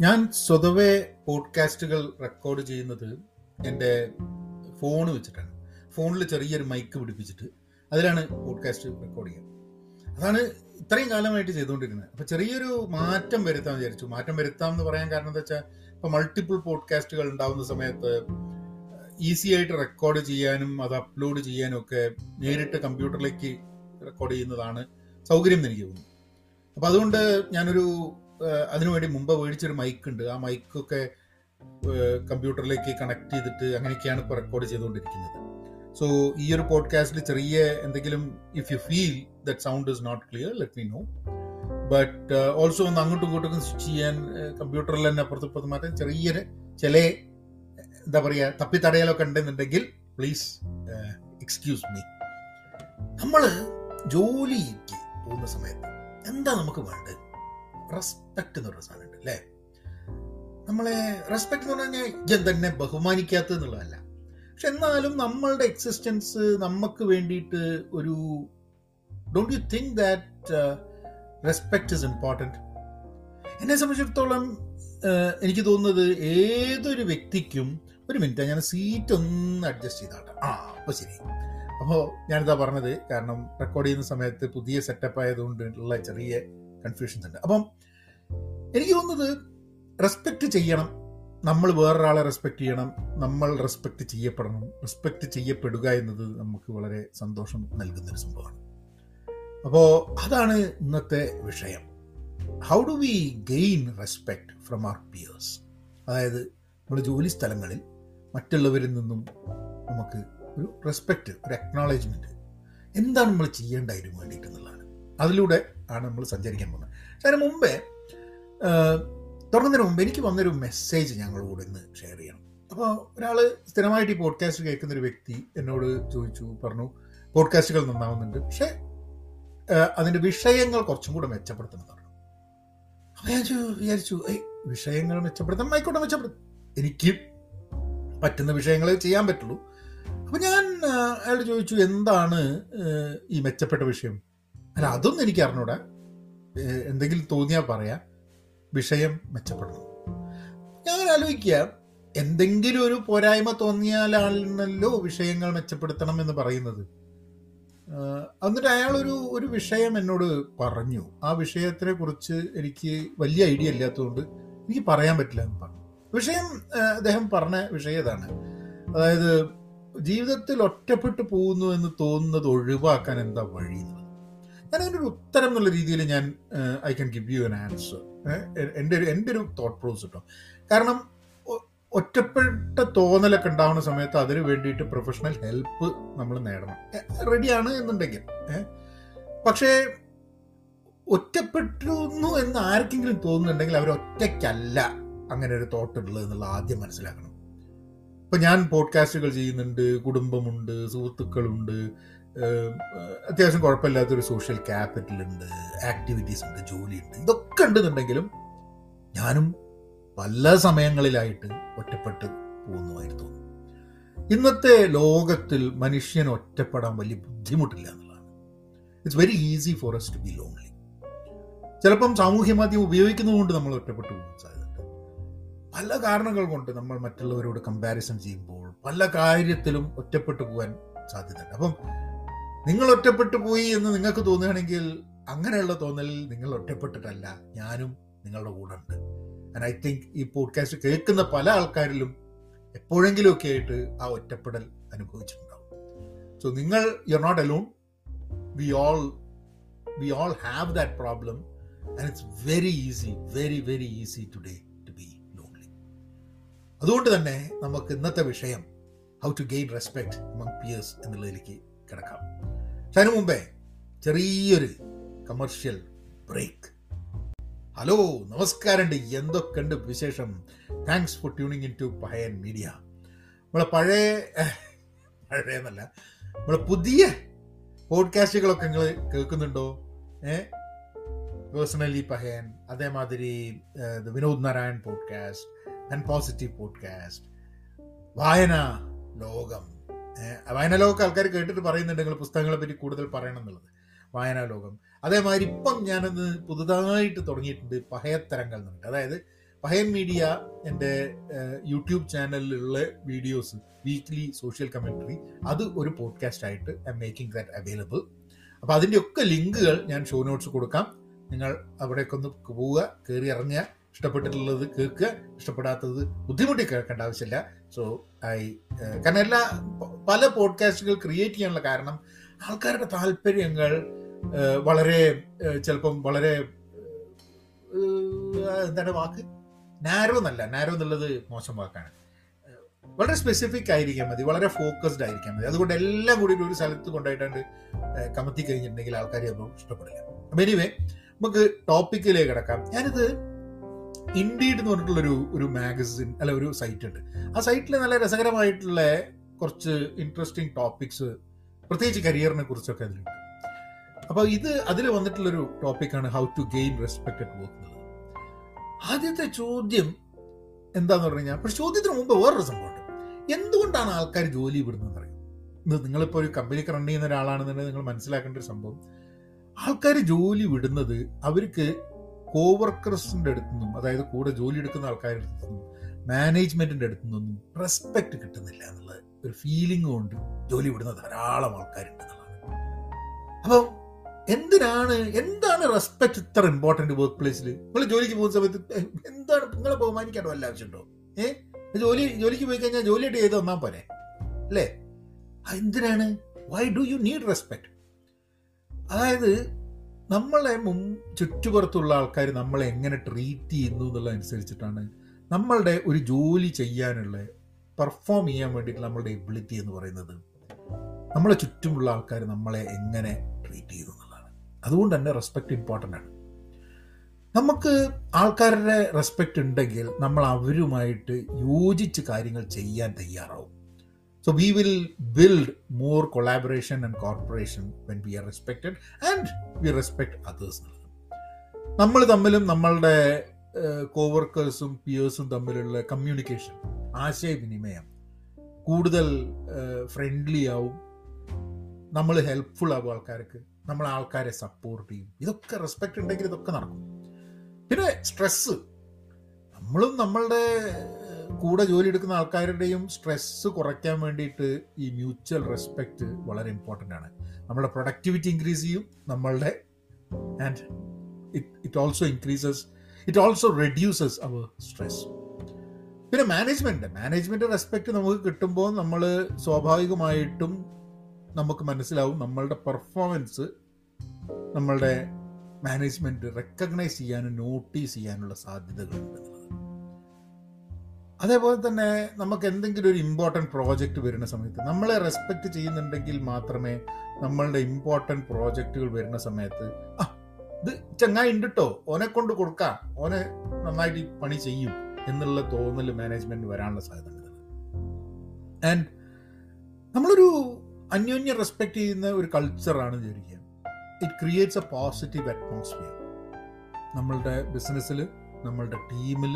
ഞാൻ സ്വതവേ പോഡ്കാസ്റ്റുകൾ റെക്കോർഡ് ചെയ്യുന്നത് എന്റെ ഫോൺ വെച്ചിട്ടാണ്. ഫോണിൽ ചെറിയൊരു മൈക്ക് പിടിപ്പിച്ചിട്ട് അതിലാണ് പോഡ്കാസ്റ്റ് റെക്കോർഡ് ചെയ്യുന്നത് അതാണ് ഇത്രയും കാലമായിട്ട് ചെയ്തുകൊണ്ടിരുന്നത് അപ്പോൾ ചെറിയൊരു മാറ്റം വരുത്താൻ വിചാരിച്ചു. മാറ്റം വരുത്താം എന്ന് പറയാൻ കാരണം എന്താ വെച്ചാൽ ഇപ്പോൾ മൾട്ടിപ്പിൾ പോഡ്കാസ്റ്റുകൾ ഉണ്ടാകുന്ന സമയത്ത് ഈസി ആയിട്ട് റെക്കോർഡ് ചെയ്യാനും അത് അപ്ലോഡ് ചെയ്യാനും ഒക്കെ നേരിട്ട് കമ്പ്യൂട്ടറിലേക്ക് റെക്കോർഡ് ചെയ്യുന്നതാണ് സൗകര്യം എന്ന് എനിക്ക് തോന്നുന്നു. അപ്പോൾ അതുകൊണ്ട് ഞാനൊരു അതിനുവേണ്ടി മുമ്പ് മേടിച്ചൊരു മൈക്ക് ഉണ്ട്. ആ മൈക്കൊക്കെ കമ്പ്യൂട്ടറിലേക്ക് കണക്ട് ചെയ്തിട്ട് അങ്ങനെയൊക്കെയാണ് ഇപ്പോൾ റെക്കോർഡ് ചെയ്തുകൊണ്ടിരിക്കുന്നത്. സോ ഈ ഒരു പോഡ്കാസ്റ്റിൽ ചെറിയ എന്തെങ്കിലും if you feel that sound is not clear let me know but also ഒന്ന് അങ്ങോട്ടും ഇങ്ങോട്ടും സ്വിച്ച് ചെയ്യാൻ കമ്പ്യൂട്ടറിൽ തന്നെ അപ്പുറത്ത് ഇപ്പുറത്ത് മാറ്റാൻ ചെറിയൊരു ചില എന്താ പറയുക തപ്പിത്തടയലൊക്കെ ഉണ്ടെന്നുണ്ടെങ്കിൽ പ്ലീസ് എക്സ്ക്യൂസ് മീ നമ്മൾ ജോലിക്ക് പോകുന്ന സമയത്ത് എന്താ നമുക്ക് വേണ്ടത്? റെസ്പെക്ട് എന്ന് പറയുന്ന സാധനം ഉണ്ട് അല്ലേ നമ്മളെ റെസ്പെക്ട് എന്ന് പറഞ്ഞു കഴിഞ്ഞാൽ തന്നെ ബഹുമാനിക്കാത്തത് എന്നുള്ളതല്ല. പക്ഷെ എന്നാലും നമ്മളുടെ എക്സിസ്റ്റൻസ് നമുക്ക് വേണ്ടിയിട്ട് ഒരു don't you think that respect is important എന്നെ സംബന്ധിച്ചിടത്തോളം എനിക്ക് തോന്നുന്നത് ഏതൊരു വ്യക്തിക്കും ഒരു മിനിറ്റ് ഞാൻ സീറ്റ് ഒന്ന് അഡ്ജസ്റ്റ് ചെയ്താട്ടെ. ആ അപ്പോൾ ശരി. അപ്പോൾ ഞാനിതാ പറഞ്ഞത് കാരണം റെക്കോർഡ് ചെയ്യുന്ന സമയത്ത് പുതിയ സെറ്റപ്പ് ആയതുകൊണ്ട് ഉള്ള ചെറിയ കൺഫ്യൂഷൻസ് ഉണ്ട് അപ്പം എനിക്ക് തോന്നുന്നത് റെസ്പെക്റ്റ് ചെയ്യണം. നമ്മൾ വേറൊരാളെ റെസ്പെക്റ്റ് ചെയ്യണം. നമ്മൾ റെസ്പെക്റ്റ് ചെയ്യപ്പെടണം. റെസ്പെക്റ്റ് ചെയ്യപ്പെടുക എന്നത് നമുക്ക് വളരെ സന്തോഷം നൽകുന്നൊരു സംഭവമാണ്. അപ്പോൾ അതാണ് ഇന്നത്തെ വിഷയം. How do we gain respect from our peers അതായത് നമ്മുടെ ജോലി സ്ഥലങ്ങളിൽ മറ്റുള്ളവരിൽ നിന്നും നമുക്ക് ഒരു റെസ്പെക്റ്റ് ഒരു അക്നോളജ്മെന്റ് എന്താണ് നമ്മൾ ചെയ്യേണ്ടതിന് വേണ്ടിയിട്ട് അതിലൂടെ ആണ് നമ്മൾ സഞ്ചരിക്കാൻ പോകുന്നത്. പക്ഷേ അതിന് മുമ്പേ തുടങ്ങുന്നതിന് മുമ്പ് എനിക്ക് വന്നൊരു മെസ്സേജ് ഞങ്ങളോട് ഇന്ന് ഷെയർ ചെയ്യണം. അപ്പോൾ ഒരാൾ സ്ഥിരമായിട്ട് ഈ പോഡ്കാസ്റ്റ് കേൾക്കുന്ന ഒരു വ്യക്തി എന്നോട് ചോദിച്ചു പറഞ്ഞു പോഡ്കാസ്റ്റുകൾ നന്നാവുന്നുണ്ട്. പക്ഷേ അതിന്റെ വിഷയങ്ങൾ കുറച്ചും കൂടെ മെച്ചപ്പെടുത്തണം പറഞ്ഞു. അപ്പോൾ ഞാൻ വിചാരിച്ചു ഏയ് വിഷയങ്ങൾ മെച്ചപ്പെടുത്താൻ ആയിക്കോട്ടെ മെച്ചപ്പെടുത്തും എനിക്ക് പറ്റുന്ന വിഷയങ്ങളെ ചെയ്യാൻ പറ്റുള്ളൂ. അപ്പോൾ ഞാൻ അയാൾ ചോദിച്ചു എന്താണ് ഈ മെച്ചപ്പെട്ട വിഷയം? അല്ല അതൊന്നും എനിക്ക് അറിഞ്ഞൂടാ. എന്തെങ്കിലും തോന്നിയാൽ പറയാം. വിഷയം മെച്ചപ്പെടുന്നു. ഞാൻ ആലോചിക്കുക എന്തെങ്കിലും ഒരു പോരായ്മ തോന്നിയാലാണല്ലോ വിഷയങ്ങൾ മെച്ചപ്പെടുത്തണം എന്ന് പറയുന്നത്. എന്നിട്ട് അയാളൊരു ഒരു വിഷയം എന്നോട് പറഞ്ഞു. ആ വിഷയത്തിനെ കുറിച്ച് എനിക്ക് വലിയ ഐഡിയ ഇല്ലാത്തതുകൊണ്ട് എനിക്ക് പറയാൻ പറ്റില്ല എന്ന് പറഞ്ഞു. വിഷയം അദ്ദേഹം പറഞ്ഞ വിഷയം ഇതാണ്. അതായത് ജീവിതത്തിൽ ഒറ്റപ്പെട്ടു പോകുന്നു എന്ന് തോന്നുന്നത് ഒഴിവാക്കാൻ എന്താ വഴി ഞാൻ അതിന്റെ ഒരു ഉത്തരം എന്നുള്ള രീതിയിൽ ഞാൻ I can give you an answer എന്റെ ഒരു എന്റെ ഒരു തോട്ട് പ്രോസ് കേട്ടോ കാരണം ഒറ്റപ്പെട്ട തോന്നലൊക്കെ ഉണ്ടാവുന്ന സമയത്ത് അതിന് വേണ്ടിയിട്ട് പ്രൊഫഷണൽ ഹെൽപ്പ് നമ്മൾ നേടണം. റെഡിയാണ് എന്നുണ്ടെങ്കിൽ പക്ഷേ ഒറ്റപ്പെട്ടിരുന്നു എന്ന് ആർക്കെങ്കിലും തോന്നുന്നുണ്ടെങ്കിൽ അവർ ഒറ്റയ്ക്കല്ല അങ്ങനെ ഒരു തോട്ട് ഉള്ളത് എന്നുള്ള ആദ്യം മനസ്സിലാക്കണം. ഇപ്പം ഞാൻ പോഡ്കാസ്റ്റുകൾ ചെയ്യുന്നുണ്ട് കുടുംബമുണ്ട് സുഹൃത്തുക്കളുണ്ട് അത്യാവശ്യം കുഴപ്പമില്ലാത്തൊരു സോഷ്യൽ ക്യാപിറ്റൽ ഉണ്ട് ആക്ടിവിറ്റീസ് ഉണ്ട് ജോലിയുണ്ട് ഇതൊക്കെ ഉണ്ടെന്നുണ്ടെങ്കിലും ഞാനും പല സമയങ്ങളിലായിട്ട് ഒറ്റപ്പെട്ട് പോകുന്നതായിട്ട് തോന്നുന്നു ഇന്നത്തെ ലോകത്തിൽ മനുഷ്യൻ ഒറ്റപ്പെടാൻ വലിയ ബുദ്ധിമുട്ടില്ല എന്നുള്ളതാണ്. It's very easy for us to be lonely ചിലപ്പം സാമൂഹ്യ മാധ്യമം ഉപയോഗിക്കുന്നതുകൊണ്ട് നമ്മൾ ഒറ്റപ്പെട്ടു പോകുന്ന സാധ്യതയുണ്ട്. പല കാരണങ്ങൾ കൊണ്ട് നമ്മൾ മറ്റുള്ളവരോട് കമ്പാരിസൺ ചെയ്യുമ്പോൾ പല കാര്യത്തിലും ഒറ്റപ്പെട്ടു പോകാൻ സാധ്യതയുണ്ട്. അപ്പം നിങ്ങൾ ഒറ്റപ്പെട്ടു പോയി എന്ന് നിങ്ങൾക്ക് തോന്നുകയാണെങ്കിൽ അങ്ങനെയുള്ള തോന്നലിൽ നിങ്ങൾ ഒറ്റപ്പെട്ടിട്ടല്ല. ഞാനും നിങ്ങളുടെ കൂടെ ഉണ്ട്. ആൻഡ് ഐ തിങ്ക് ഈ പോഡ്കാസ്റ്റ് കേൾക്കുന്ന പല ആൾക്കാരിലും എപ്പോഴെങ്കിലുമൊക്കെ ആയിട്ട് ആ ഒറ്റപ്പെടൽ അനുഭവിച്ചിട്ടുണ്ടാവും. സോ നിങ്ങൾ you are not alone we all we all have that problem and it's very easy very very easy today to be lonely അതുകൊണ്ട് തന്നെ നമുക്ക് ഇന്നത്തെ വിഷയം how to gain respect among peers എന്നുള്ളതിലേക്ക് കിടക്കാം. പക്ഷെ അതിനു മുമ്പേ ചെറിയൊരു കമേർഷ്യൽ ബ്രേക്ക് ഹലോ നമസ്കാരമുണ്ട്. എന്തൊക്കെയുണ്ട് വിശേഷം? Thanks for tuning in to Payan media നമ്മളെ പഴയ പഴയ എന്നല്ല നമ്മളെ പുതിയ പോഡ്കാസ്റ്റുകളൊക്കെ നിങ്ങൾ കേൾക്കുന്നുണ്ടോ? ഏ പേഴ്സണലി പഹയൻ അതേമാതിരി Vinod Narayan podcast and positive podcast വായന ലോകം. ഏഹ്, വായന ആൾക്കാർ കേട്ടിട്ട് പറയുന്നുണ്ട് നിങ്ങൾ പുസ്തകങ്ങളെ പറ്റി കൂടുതൽ പറയണം എന്നുള്ളത്. വായനാലോകം. അതേമാതിരി ഇപ്പം ഞാനത് പുതുതായിട്ട് തുടങ്ങിയിട്ടുണ്ട് പഹയത്തരങ്ങൾ എന്നുണ്ട് അതായത് പഹയൻ മീഡിയ എന്റെ യൂട്യൂബ് ചാനലിലുള്ള വീഡിയോസ് വീക്ക്ലി സോഷ്യൽ കമൻട്രി അത് ഒരു പോഡ്കാസ്റ്റ് ആയിട്ട് ഐ മേക്കിംഗ് ദാറ്റ് അവൈലബിൾ. അപ്പോൾ അതിന്റെയൊക്കെ ലിങ്കുകൾ ഞാൻ ഷോ നോട്ട്സ് കൊടുക്കാം. നിങ്ങൾ അവിടേക്കൊന്ന് പോവുക കയറി ഇറങ്ങുക. ഇഷ്ടപ്പെട്ടിട്ടുള്ളത് കേൾക്കുക ഇഷ്ടപ്പെടാത്തത് ബുദ്ധിമുട്ടി കേൾക്കേണ്ട ആവശ്യമില്ല. സോ ഐ കാരണം എല്ലാ പല പോഡ്കാസ്റ്റുകൾ ക്രിയേറ്റ് ചെയ്യാനുള്ള കാരണം ആൾക്കാരുടെ താല്പര്യങ്ങൾ വളരെ ചിലപ്പം വളരെ എന്താണ് വാക്ക്? നാരോ എന്നല്ല. നാരോ എന്നുള്ളത് മോശം വാക്കാണ്. വളരെ സ്പെസിഫിക് ആയിരിക്കാൻ മതി. വളരെ ഫോക്കസ്ഡ് ആയിരിക്കാൻ മതി. അതുകൊണ്ട് എല്ലാം കൂടി ഒരു സ്ഥലത്ത് കൊണ്ടായിട്ടാണ്ട് കമത്തി കഴിഞ്ഞിട്ടുണ്ടെങ്കിൽ ആൾക്കാർ അതൊന്നും ഇഷ്ടപ്പെടില്ല. അപ്പം എനിവേ നമുക്ക് ടോപ്പിക്കിലേക്ക് കിടക്കാം. ഞാനിത് ഇൻഡീഡ് എന്ന് പറഞ്ഞിട്ടുള്ളൊരു ഒരു മാഗസിൻ അല്ല ഒരു സൈറ്റ് ഉണ്ട്. ആ സൈറ്റിൽ നല്ല രസകരമായിട്ടുള്ള കുറച്ച് ഇൻട്രസ്റ്റിംഗ് ടോപ്പിക്സ് പ്രത്യേകിച്ച് കരിയറിനെ കുറിച്ചൊക്കെ അതിലുണ്ട്. അപ്പോൾ ഇത് അതിൽ വന്നിട്ടുള്ളൊരു ടോപ്പിക്കാണ് how to gain respect at work എന്നുള്ളത് ആദ്യത്തെ ചോദ്യം എന്താന്ന് പറഞ്ഞു കഴിഞ്ഞാൽ പക്ഷെ ചോദ്യത്തിന് മുമ്പ് വേറൊരു സംഭവമുണ്ട് എന്തുകൊണ്ടാണ് ആൾക്കാർ ജോലി വിടുന്നതെന്ന് അറിയാം? ഇത് നിങ്ങളിപ്പോൾ ഒരു കമ്പനിക്ക് റൺ ചെയ്യുന്ന ഒരാളാണെന്നുണ്ടെങ്കിൽ നിങ്ങൾ മനസ്സിലാക്കേണ്ട ഒരു സംഭവം. ആൾക്കാർ ജോലി വിടുന്നത് അവർക്ക് കോവർക്കേഴ്സിന്റെ അടുത്തു നിന്നും അതായത് കൂടെ ജോലി എടുക്കുന്ന ആൾക്കാരുടെ അടുത്തു നിന്നും മാനേജ്മെന്റിന്റെ അടുത്തു നിന്നും റെസ്പെക്ട് കിട്ടുന്നില്ല എന്നുള്ള ഒരു ഫീലിംഗ് കൊണ്ട് ജോലി വിടുന്ന ധാരാളം ആൾക്കാരുണ്ട് എന്നുള്ളതാണ്. അപ്പോൾ എന്തിനാണ് എന്താണ് റെസ്പെക്ട് ഇത്ര ഇമ്പോർട്ടന്റ് വർക്ക് പ്ലേസിൽ നിങ്ങൾ ജോലിക്ക് പോകുന്ന സമയത്ത് എന്താണ് നിങ്ങളെ ബഹുമാനിക്കാൻ വല്ല ആവശ്യമുണ്ടോ? ഏഹ് ജോലി ജോലിക്ക് പോയി കഴിഞ്ഞാൽ ജോലിയായിട്ട് ചെയ്ത് തന്നാൽ പോലെ അല്ലേ? എന്തിനാണ്? Why do you need respect അതായത് നമ്മളെ മുൻ ചുറ്റുപുറത്തുള്ള ആൾക്കാർ നമ്മളെ എങ്ങനെ ട്രീറ്റ് ചെയ്യുന്നു എന്നുള്ളതനുസരിച്ചിട്ടാണ് നമ്മളുടെ ഒരു ജോലി ചെയ്യാനുള്ള പെർഫോം ചെയ്യാൻ വേണ്ടിയിട്ട് നമ്മളുടെ എബിലിറ്റി എന്ന് പറയുന്നത്. നമ്മളെ ചുറ്റുമുള്ള ആൾക്കാർ നമ്മളെ എങ്ങനെ ട്രീറ്റ് ചെയ്യുന്നു എന്നുള്ളതാണ്. അതുകൊണ്ട് തന്നെ റെസ്പെക്ട് ഇമ്പോർട്ടന്റ് ആണ്. നമുക്ക് ആൾക്കാരുടെ റെസ്പെക്റ്റ് ഉണ്ടെങ്കിൽ നമ്മൾ അവരുമായിട്ട് യോജിച്ച് കാര്യങ്ങൾ ചെയ്യാൻ തയ്യാറാവും. So we will build more collaboration and corporation when we are respected and we respect others നമ്മൾ തമ്മിലും നമ്മളുടെ കോവർക്കേഴ്സും പിയേഴ്സും തമ്മിലുള്ള കമ്മ്യൂണിക്കേഷൻ ആശയവിനിമയം കൂടുതൽ ഫ്രണ്ട്ലി ആവും. നമ്മൾ ഹെൽപ്ഫുൾ ആവും ആൾക്കാർക്ക്. നമ്മൾ ആൾക്കാരെ സപ്പോർട്ട് ചെയ്യും. ഇതൊക്കെ റെസ്പെക്ട് ഉണ്ടെങ്കിൽ ഇതൊക്കെ നടക്കും. പിന്നെ സ്ട്രെസ്സ് നമ്മളും നമ്മളുടെ കൂടെ ജോലി എടുക്കുന്ന ആൾക്കാരുടെയും സ്ട്രെസ്സ് കുറയ്ക്കാൻ വേണ്ടിയിട്ട് ഈ മ്യൂച്വൽ റെസ്പെക്റ്റ് വളരെ ഇമ്പോർട്ടന്റ് ആണ്. നമ്മുടെ പ്രൊഡക്ടിവിറ്റി ഇൻക്രീസ് ചെയ്യും നമ്മളുടെ and it it also increases it also reduces our stress പിന്നെ മാനേജ്മെന്റ് മാനേജ്മെന്റ് റെസ്പെക്റ്റ് നമുക്ക് കിട്ടുമ്പോൾ നമ്മൾ സ്വാഭാവികമായിട്ടും നമുക്ക് മനസ്സിലാവും നമ്മളുടെ പെർഫോമൻസ് നമ്മളുടെ മാനേജ്മെന്റ് റെക്കഗ്നൈസ് ചെയ്യാനും നോട്ടീസ് ചെയ്യാനുള്ള സാധ്യതകളുണ്ട്. അതേപോലെ തന്നെ നമുക്ക് എന്തെങ്കിലും ഒരു ഇമ്പോർട്ടന്റ് പ്രോജക്റ്റ് വരുന്ന സമയത്ത് നമ്മളെ റെസ്പെക്റ്റ് ചെയ്യുന്നുണ്ടെങ്കിൽ മാത്രമേ നമ്മളുടെ ഇമ്പോർട്ടന്റ് പ്രോജക്റ്റുകൾ വരുന്ന സമയത്ത് ആ ഇത് ചങ്ങായി ഉണ്ട് കേട്ടോ ഓനെ കൊണ്ട് കൊടുക്കാം ഓനെ നന്നായിട്ട് ഈ പണി ചെയ്യും എന്നുള്ള തോന്നൽ മാനേജ്മെന്റ് വരാനുള്ള സാധ്യത ആൻഡ് നമ്മളൊരു അന്യോന്യം റെസ്പെക്ട് ചെയ്യുന്ന ഒരു കൾച്ചറാണ് വിചാരിക്കുക it creates a positive atmosphere നമ്മളുടെ ബിസിനസ്സിൽ നമ്മളുടെ ടീമിൽ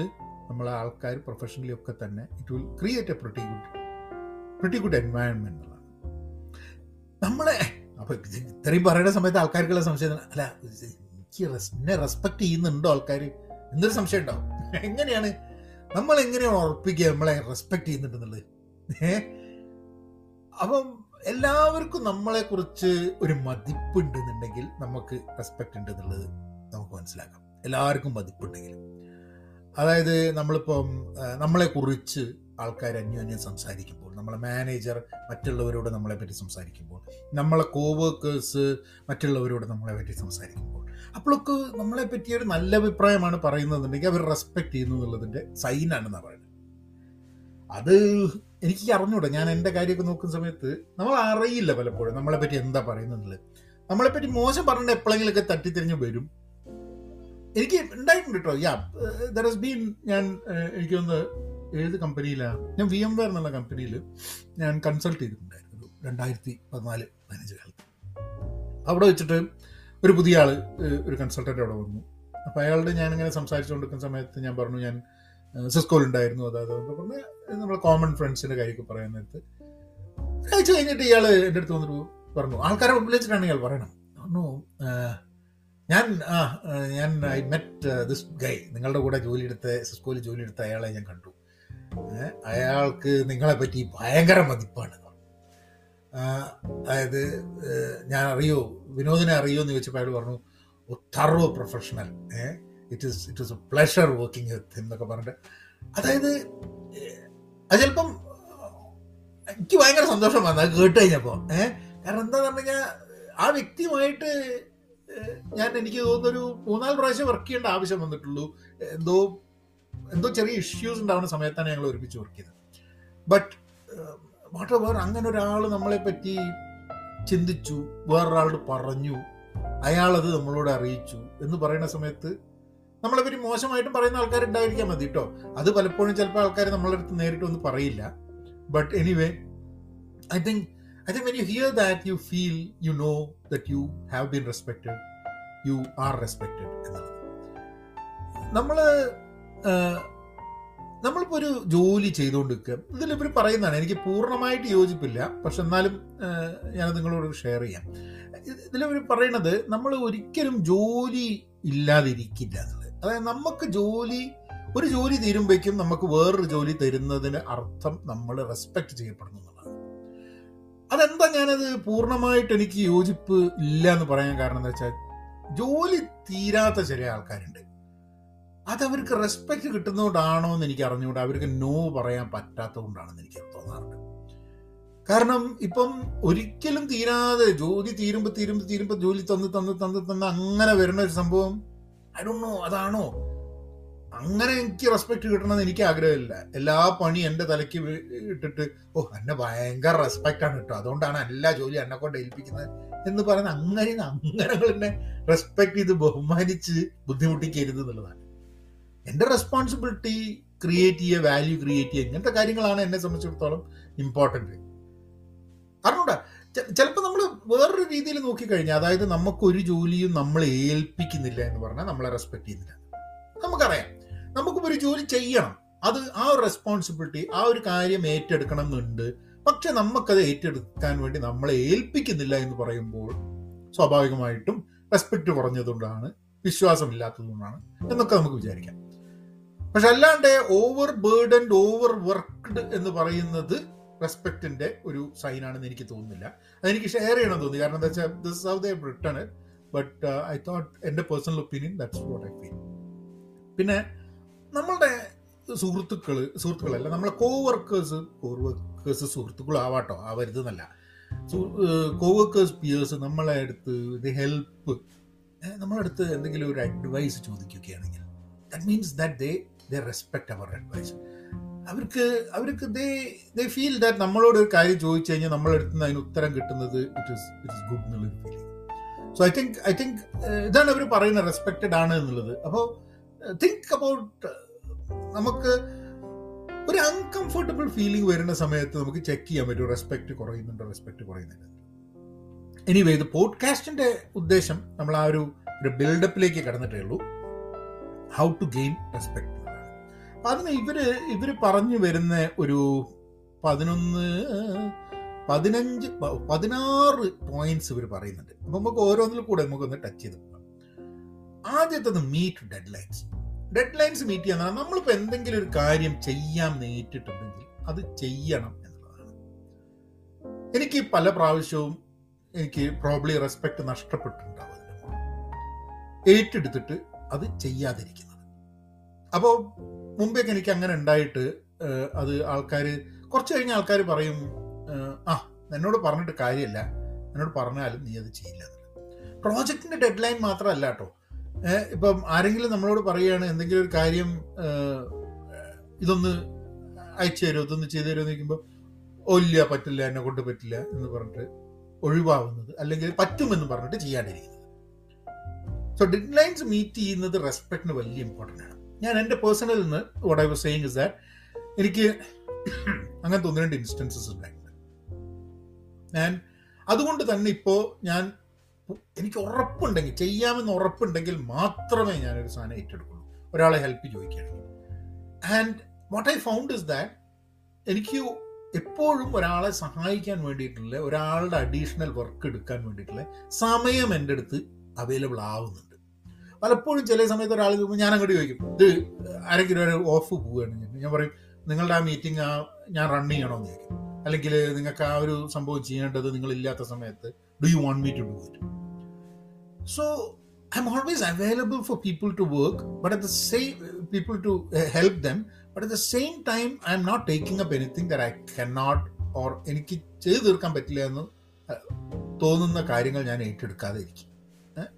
നമ്മളെ ആൾക്കാർ പ്രൊഫഷണലി ഒക്കെ തന്നെ it will create a pretty good pretty good എന്നുള്ളതാണ് നമ്മളെ അപ്പോൾ ഇത്രയും പറയുന്ന സമയത്ത് ആൾക്കാർക്കുള്ള സംശയം അല്ല എനിക്ക് എന്നെ റെസ്പെക്ട് ചെയ്യുന്നുണ്ടോ ആൾക്കാർ എന്തൊരു സംശയം ഉണ്ടാവും. എങ്ങനെയാണ്? നമ്മൾ എങ്ങനെയാണ് ഉറപ്പിക്കുക നമ്മളെ റെസ്പെക്ട് ചെയ്യുന്നുണ്ടെന്നുള്ളത് അപ്പം എല്ലാവർക്കും നമ്മളെ കുറിച്ച് ഒരു മതിപ്പുണ്ടെന്നുണ്ടെങ്കിൽ നമുക്ക് റെസ്പെക്ട് ഉണ്ടെന്നുള്ളത് നമുക്ക് മനസ്സിലാക്കാം. എല്ലാവർക്കും മതിപ്പുണ്ടെങ്കിൽ അതായത് നമ്മളിപ്പം നമ്മളെ കുറിച്ച് ആൾക്കാർ അന്യോന്യം സംസാരിക്കുമ്പോൾ നമ്മളെ മാനേജർ മറ്റുള്ളവരോട് നമ്മളെ പറ്റി സംസാരിക്കുമ്പോൾ നമ്മളെ കോവർക്കേഴ്സ് മറ്റുള്ളവരോട് നമ്മളെ പറ്റി സംസാരിക്കുമ്പോൾ അപ്പോഴൊക്കെ നമ്മളെ പറ്റി ഒരു നല്ല അഭിപ്രായമാണ് പറയുന്നതെന്നുണ്ടെങ്കിൽ അവർ റെസ്പെക്ട് ചെയ്യുന്നു എന്നുള്ളതിന്റെ സൈനാണെന്നാണ് പറയുന്നത്. അത് എനിക്ക് അറിഞ്ഞൂടാ. ഞാൻ എന്റെ കാര്യമൊക്കെ നോക്കുന്ന സമയത്ത് നമ്മൾ അറിയില്ല പലപ്പോഴും നമ്മളെ പറ്റി എന്താ പറയുന്നത് നമ്മളെപ്പറ്റി മോശം പറഞ്ഞിട്ട് എപ്പോഴെങ്കിലൊക്കെ തട്ടിത്തിരിഞ്ഞ് വരും. എനിക്ക് ഉണ്ടായിട്ടുണ്ട് കേട്ടോ യാ ദർ ഹസ് ബീൻ ഞാൻ എനിക്കൊന്ന് ഏത് കമ്പനിയിലാണ് ഞാൻ വി എം വെയർ എന്നുള്ള കമ്പനിയിൽ ഞാൻ കൺസൾട്ട് ചെയ്തിട്ടുണ്ടായിരുന്നു ഒരു രണ്ടായിരത്തി പതിനാല് പതിനഞ്ച് കാലത്ത്. അവിടെ വെച്ചിട്ട് ഒരു പുതിയ ആൾ ഒരു കൺസൾട്ടന്റ് അവിടെ വന്നു. അപ്പോൾ അയാളുടെ ഞാനിങ്ങനെ സംസാരിച്ചുകൊണ്ടിരിക്കുന്ന സമയത്ത് ഞാൻ പറഞ്ഞു ഞാൻ സിസ്കോലുണ്ടായിരുന്നു അതായത് പറഞ്ഞ് നമ്മൾ കോമൺ ഫ്രണ്ട്സിന്റെ കാര്യമൊക്കെ പറയാൻ നേരത്ത് ഒരാഴ്ച കഴിഞ്ഞിട്ട് ഇയാൾ എന്റെ അടുത്ത് വന്നിട്ട് പറഞ്ഞു ആൾക്കാരെ മുമ്പിൽ വെച്ചിട്ടാണ് ഇയാൾ പറയണം പറഞ്ഞു ഞാൻ ആ ഞാൻ ഐ മെറ്റ് ദിസ് ഗൈ നിങ്ങളുടെ കൂടെ ജോലി എടുത്ത സിസ്കോയിൽ ജോലി എടുത്ത അയാളെ ഞാൻ കണ്ടു. അയാൾക്ക് നിങ്ങളെ പറ്റി ഭയങ്കര മതിപ്പാണ്. അതായത് ഞാൻ അറിയോ വിനോദിനെ അറിയോ എന്ന് ചോദിച്ചപ്പോൾ അയാൾ പറഞ്ഞു thorough professional it is it is a pleasure working with എന്നൊക്കെ പറഞ്ഞിട്ട്. അതായത് അത് ചിലപ്പം എനിക്ക് ഭയങ്കര സന്തോഷം വന്നു. അത് കേട്ട് കഴിഞ്ഞപ്പോൾ ഏഹ് കാരണം എന്താന്ന് പറഞ്ഞു കഴിഞ്ഞാൽ ആ വ്യക്തിയുമായിട്ട് ഞാൻ എനിക്ക് തോന്നുന്നൊരു മൂന്നാൽ പ്രാവശ്യം വർക്ക് ചെയ്യേണ്ട ആവശ്യം വന്നിട്ടുള്ളൂ. എന്തോ എന്തോ ചെറിയ ഇഷ്യൂസ് ഉണ്ടാവുന്ന സമയത്താണ് ഞങ്ങൾ ഒരുമിച്ച് വർക്ക് ചെയ്തത്. ബട്ട് വാട്ട് എവർ അങ്ങനെ ഒരാൾ നമ്മളെ പറ്റി ചിന്തിച്ചു വേറൊരാളോട് പറഞ്ഞു അയാളത് നമ്മളോട് അറിയിച്ചു എന്ന് പറയുന്ന സമയത്ത് നമ്മളെ പറ്റി മോശമായിട്ടും പറയുന്ന ആൾക്കാരുണ്ടായിരിക്കാൻ മതി കേട്ടോ അത് പലപ്പോഴും ചിലപ്പോൾ ആൾക്കാർ നമ്മളെ അടുത്ത് നേരിട്ട് ഒന്നും പറയില്ല. But anyway I think I think when you hear that, you feel you know that you have been respected, you are respected നമ്മൾ നമ്മളിപ്പോൾ ഒരു ജോലി ചെയ്തുകൊണ്ടിരിക്കുക. ഇതിൽ ഇവർ പറയുന്നതാണ് എനിക്ക് പൂർണമായിട്ട് യോജിപ്പില്ല. പക്ഷെ എന്നാലും ഞാനത് നിങ്ങളോട് ഷെയർ ചെയ്യാം. ഇതിലവർ പറയണത് നമ്മൾ ഒരിക്കലും ജോലി ഇല്ലാതിരിക്കില്ല എന്നുള്ളത്. അതായത് നമുക്ക് ജോലി ഒരു ജോലി തീരുമ്പോഴേക്കും നമുക്ക് വേറൊരു ജോലി തരുന്നതിന് അർത്ഥം നമ്മൾ റെസ്പെക്ട് ചെയ്യപ്പെടുന്നു അതെന്താ ഞാനത് പൂർണമായിട്ട് എനിക്ക് യോജിപ്പ് ഇല്ല എന്ന് പറയാൻ കാരണം എന്താ വെച്ചാൽ ജോലി തീരാത്ത ചില ആൾക്കാരുണ്ട്. അതവർക്ക് റെസ്പെക്ട് കിട്ടുന്നതുകൊണ്ടാണോ എന്ന് എനിക്ക് അറിഞ്ഞുകൊണ്ട് അവർക്ക് നോ പറയാൻ പറ്റാത്തതുകൊണ്ടാണെന്ന് എനിക്ക് തോന്നാറുണ്ട്. കാരണം ഇപ്പം ഒരിക്കലും തീരാതെ ജോലി തീരുമ്പോ തീരുമ്പോ തീരുമ്പോ ജോലി തന്ന് തന്ന് തന്ന് തന്ന് അങ്ങനെ വരുന്ന ഒരു സംഭവം ഐ നോ അതാണോ? അങ്ങനെ എനിക്ക് റെസ്പെക്ട് കിട്ടണമെന്ന് എനിക്ക് ആഗ്രഹമില്ല. എല്ലാ പണി എന്റെ തലയ്ക്ക് ഇട്ടിട്ട് ഓ എന്നെ ഭയങ്കര റെസ്പെക്റ്റ് ആണ് കേട്ടോ അതുകൊണ്ടാണ് എല്ലാ ജോലി എന്നെ കൊണ്ട് ഏൽപ്പിക്കുന്നത്. എന്ന് പറയുന്ന അങ്ങനെ അങ്ങനെ എന്നെ റെസ്പെക്ട് ചെയ്ത് ബഹുമാനിച്ച് ബുദ്ധിമുട്ടിക്കരുത് എന്നുള്ളതാണ്. എന്റെ റെസ്പോൺസിബിലിറ്റി ക്രിയേറ്റ് ചെയ്യുക വാല്യൂ ക്രിയേറ്റ് ചെയ്യുക ഇങ്ങനത്തെ കാര്യങ്ങളാണ് എന്നെ സംബന്ധിച്ചിടത്തോളം ഇമ്പോർട്ടന്റ് അറിഞ്ഞൂടാ ചിലപ്പോൾ നമ്മൾ വേറൊരു രീതിയിൽ നോക്കിക്കഴിഞ്ഞാൽ അതായത് നമുക്കൊരു ജോലിയും നമ്മൾ ഏൽപ്പിക്കുന്നില്ല എന്ന് പറഞ്ഞാൽ നമ്മളെ റെസ്പെക്ട് ചെയ്യുന്നില്ല. നമുക്കറിയാം. നമുക്കിപ്പോൾ ഒരു ജോലി ചെയ്യണം. അത് ആ ഒരു റെസ്പോൺസിബിലിറ്റി ആ ഒരു കാര്യം ഏറ്റെടുക്കണം എന്നുണ്ട് പക്ഷെ നമുക്കത് ഏറ്റെടുക്കാൻ വേണ്ടി നമ്മളെ ഏൽപ്പിക്കുന്നില്ല എന്ന് പറയുമ്പോൾ സ്വാഭാവികമായിട്ടും റെസ്പെക്ട് കുറഞ്ഞതുകൊണ്ടാണ് വിശ്വാസമില്ലാത്തതുകൊണ്ടാണ് എന്നൊക്കെ നമുക്ക് വിചാരിക്കാം. പക്ഷെ അല്ലാണ്ട് ഓവർ ബേർഡൻഡ് ഓവർ വർക്ക്ഡ് എന്ന് പറയുന്നത് റെസ്പെക്റ്റിന്റെ ഒരു സൈൻ ആണെന്ന് എനിക്ക് തോന്നുന്നില്ല. അതെനിക്ക് ഷെയർ ചെയ്യണം തോന്നി. കാരണം എന്താ വെച്ചാൽ this how they return but I thought എന്റെ personal opinion that's what I feel പിന്നെ നമ്മളുടെ സുഹൃത്തുക്കൾ സുഹൃത്തുക്കളല്ല നമ്മളെ കോവർക്കേഴ്സ് കോവർക്കേഴ്സ് സുഹൃത്തുക്കളാവാട്ടോ ആവരുത് എന്നല്ല കോവർക്കേഴ്സ് പിയേഴ്സ് നമ്മളെ അടുത്ത് ഇത് ഹെൽപ്പ് നമ്മളെ അടുത്ത് എന്തെങ്കിലും ഒരു അഡ്വൈസ് ചോദിക്കുകയാണെങ്കിൽ that means that they they respect our advice അവർക്ക് അവർക്ക് ദേ ദേ ഫീൽ ദാറ്റ് നമ്മളോട് ഒരു കാര്യം ചോദിച്ചു കഴിഞ്ഞാൽ നമ്മളെ അടുത്ത് നിന്ന് അതിന് ഉത്തരം കിട്ടുന്നത് it is it is good എന്നുള്ളൊരു feeling so I think I think ഇതാണ് അവർ പറയുന്നത് റെസ്പെക്റ്റഡ് ആണ് എന്നുള്ളത്. അപ്പോൾ തിങ്ക് അബൌട്ട് നമുക്ക് ഒരു അൺകംഫർട്ടബിൾ ഫീലിംഗ് വരുന്ന സമയത്ത് നമുക്ക് ചെക്ക് ചെയ്യാൻ പറ്റും. റെസ്പെക്ട് കുറയുന്നുണ്ടോ റെസ്പെക്ട് കുറയുന്നുണ്ടോ എനിവേ ഇത് പോഡ്കാസ്റ്റിന്റെ ഉദ്ദേശം നമ്മൾ ആ ഒരു ഒരു ബിൽഡപ്പിലേക്ക് കടന്നിട്ടേ ഉള്ളൂ. ഹൗ ടു ഗെയിൻ റെസ്പെക്ട് അപ്പൊ അതിന് ഇവർ ഇവർ പറഞ്ഞു വരുന്ന ഒരു പതിനൊന്ന് പതിനഞ്ച് പതിനാറ് പോയിന്റ്സ് ഇവർ പറയുന്നുണ്ട്. അപ്പൊ നമുക്ക് ഓരോന്നിൽ കൂടെ നമുക്കൊന്ന് ടച്ച് ചെയ്ത് ആദ്യത്തത് meet deadlines deadlines meet ചെയ്യാൻ പറഞ്ഞാൽ നമ്മളിപ്പോ എന്തെങ്കിലും ഒരു കാര്യം ചെയ്യാൻ നേരിട്ടിട്ടുണ്ടെങ്കിൽ അത് ചെയ്യണം എന്നുള്ളതാണ്. എനിക്ക് പല പ്രാവശ്യവും എനിക്ക് പ്രോബ്ലി റെസ്പെക്ട് നഷ്ടപ്പെട്ടിട്ടുണ്ടാവും. ഏറ്റെടുത്തിട്ട് അത് ചെയ്യാതിരിക്കുന്നത്. അപ്പോൾ മുമ്പേക്ക് എനിക്ക് അങ്ങനെ ഉണ്ടായിട്ട് അത് ആൾക്കാർ കുറച്ച് കഴിഞ്ഞ ആൾക്കാർ പറയും ആ എന്നോട് പറഞ്ഞിട്ട് കാര്യമല്ല. എന്നോട് പറഞ്ഞാലും നീ അത് ചെയ്യില്ല. പ്രോജക്റ്റിന്റെ ഡെഡ് ലൈൻ മാത്രമല്ല കേട്ടോ. ഇപ്പം ആരെങ്കിലും നമ്മളോട് പറയുകയാണ് എന്തെങ്കിലും ഒരു കാര്യം ഇതൊന്ന് അയച്ചു തരുമോ ഇതൊന്ന് ചെയ്തു തരുമോ എന്ന് ഓ പറ്റില്ല എന്നെ കൊണ്ട് പറ്റില്ല എന്ന് പറഞ്ഞിട്ട് ഒഴിവാകുന്നത് അല്ലെങ്കിൽ പറ്റുമെന്ന് പറഞ്ഞിട്ട് ചെയ്യാണ്ടിരിക്കുന്നത് സോ ഡെഡ് ലൈൻസ് മീറ്റ് ചെയ്യുന്നത് റെസ്പെക്ടിന് വലിയ ഇമ്പോർട്ടന്റ് ആണ്. ഞാൻ എന്റെ പേഴ്സണൽ നിന്ന് what I was saying is that എനിക്ക് അങ്ങനത്തെ ഒന്ന് രണ്ട് ഇൻസ്റ്റൻസസ് ഉണ്ടായിട്ടുണ്ട് ഞാൻ അതുകൊണ്ട് തന്നെ ഇപ്പോൾ ഞാൻ എനിക്ക് ഉറപ്പുണ്ടെങ്കിൽ ചെയ്യാമെന്ന് ഉറപ്പുണ്ടെങ്കിൽ മാത്രമേ ഞാനൊരു സാധനം ഏറ്റെടുക്കുള്ളൂ. ഒരാളെ ഹെൽപ്പ് ചോദിക്കുകയാണെങ്കിൽ. And what I found is that എനിക്ക് എപ്പോഴും ഒരാളെ സഹായിക്കാൻ വേണ്ടിയിട്ടുള്ള ഒരാളുടെ അഡീഷണൽ വർക്ക് എടുക്കാൻ വേണ്ടിയിട്ടുള്ള സമയം എന്റെ അടുത്ത് അവൈലബിൾ ആവുന്നുണ്ട്. പലപ്പോഴും ചില സമയത്ത് ഒരാൾ ഞാൻ അങ്ങോട്ട് ചോദിക്കും ഇത് ആരെങ്കിലും ഒരു ഓഫ് പോവുകയാണ്. ഞാൻ. പറയും നിങ്ങളുടെ ആ മീറ്റിംഗ് ആ ഞാൻ റൺ ചെയ്യണമെന്ന് ചോദിക്കും. അല്ലെങ്കിൽ നിങ്ങൾക്ക് ആ ഒരു സംഭവം ചെയ്യേണ്ടത് നിങ്ങളില്ലാത്ത സമയത്ത് do you want me to do it so I'm always available for people to work, but at the same people to help them. But at the same time, I'm not taking up anything that I cannot or എനിക്ക് ചെയ്തു തീർക്കാൻ പറ്റില്ല എന്ന് തോന്നുന്ന കാര്യങ്ങൾ ഞാൻ ഏറ്റെടുക്കാതെ ഇരിക്കും ഏഹ്?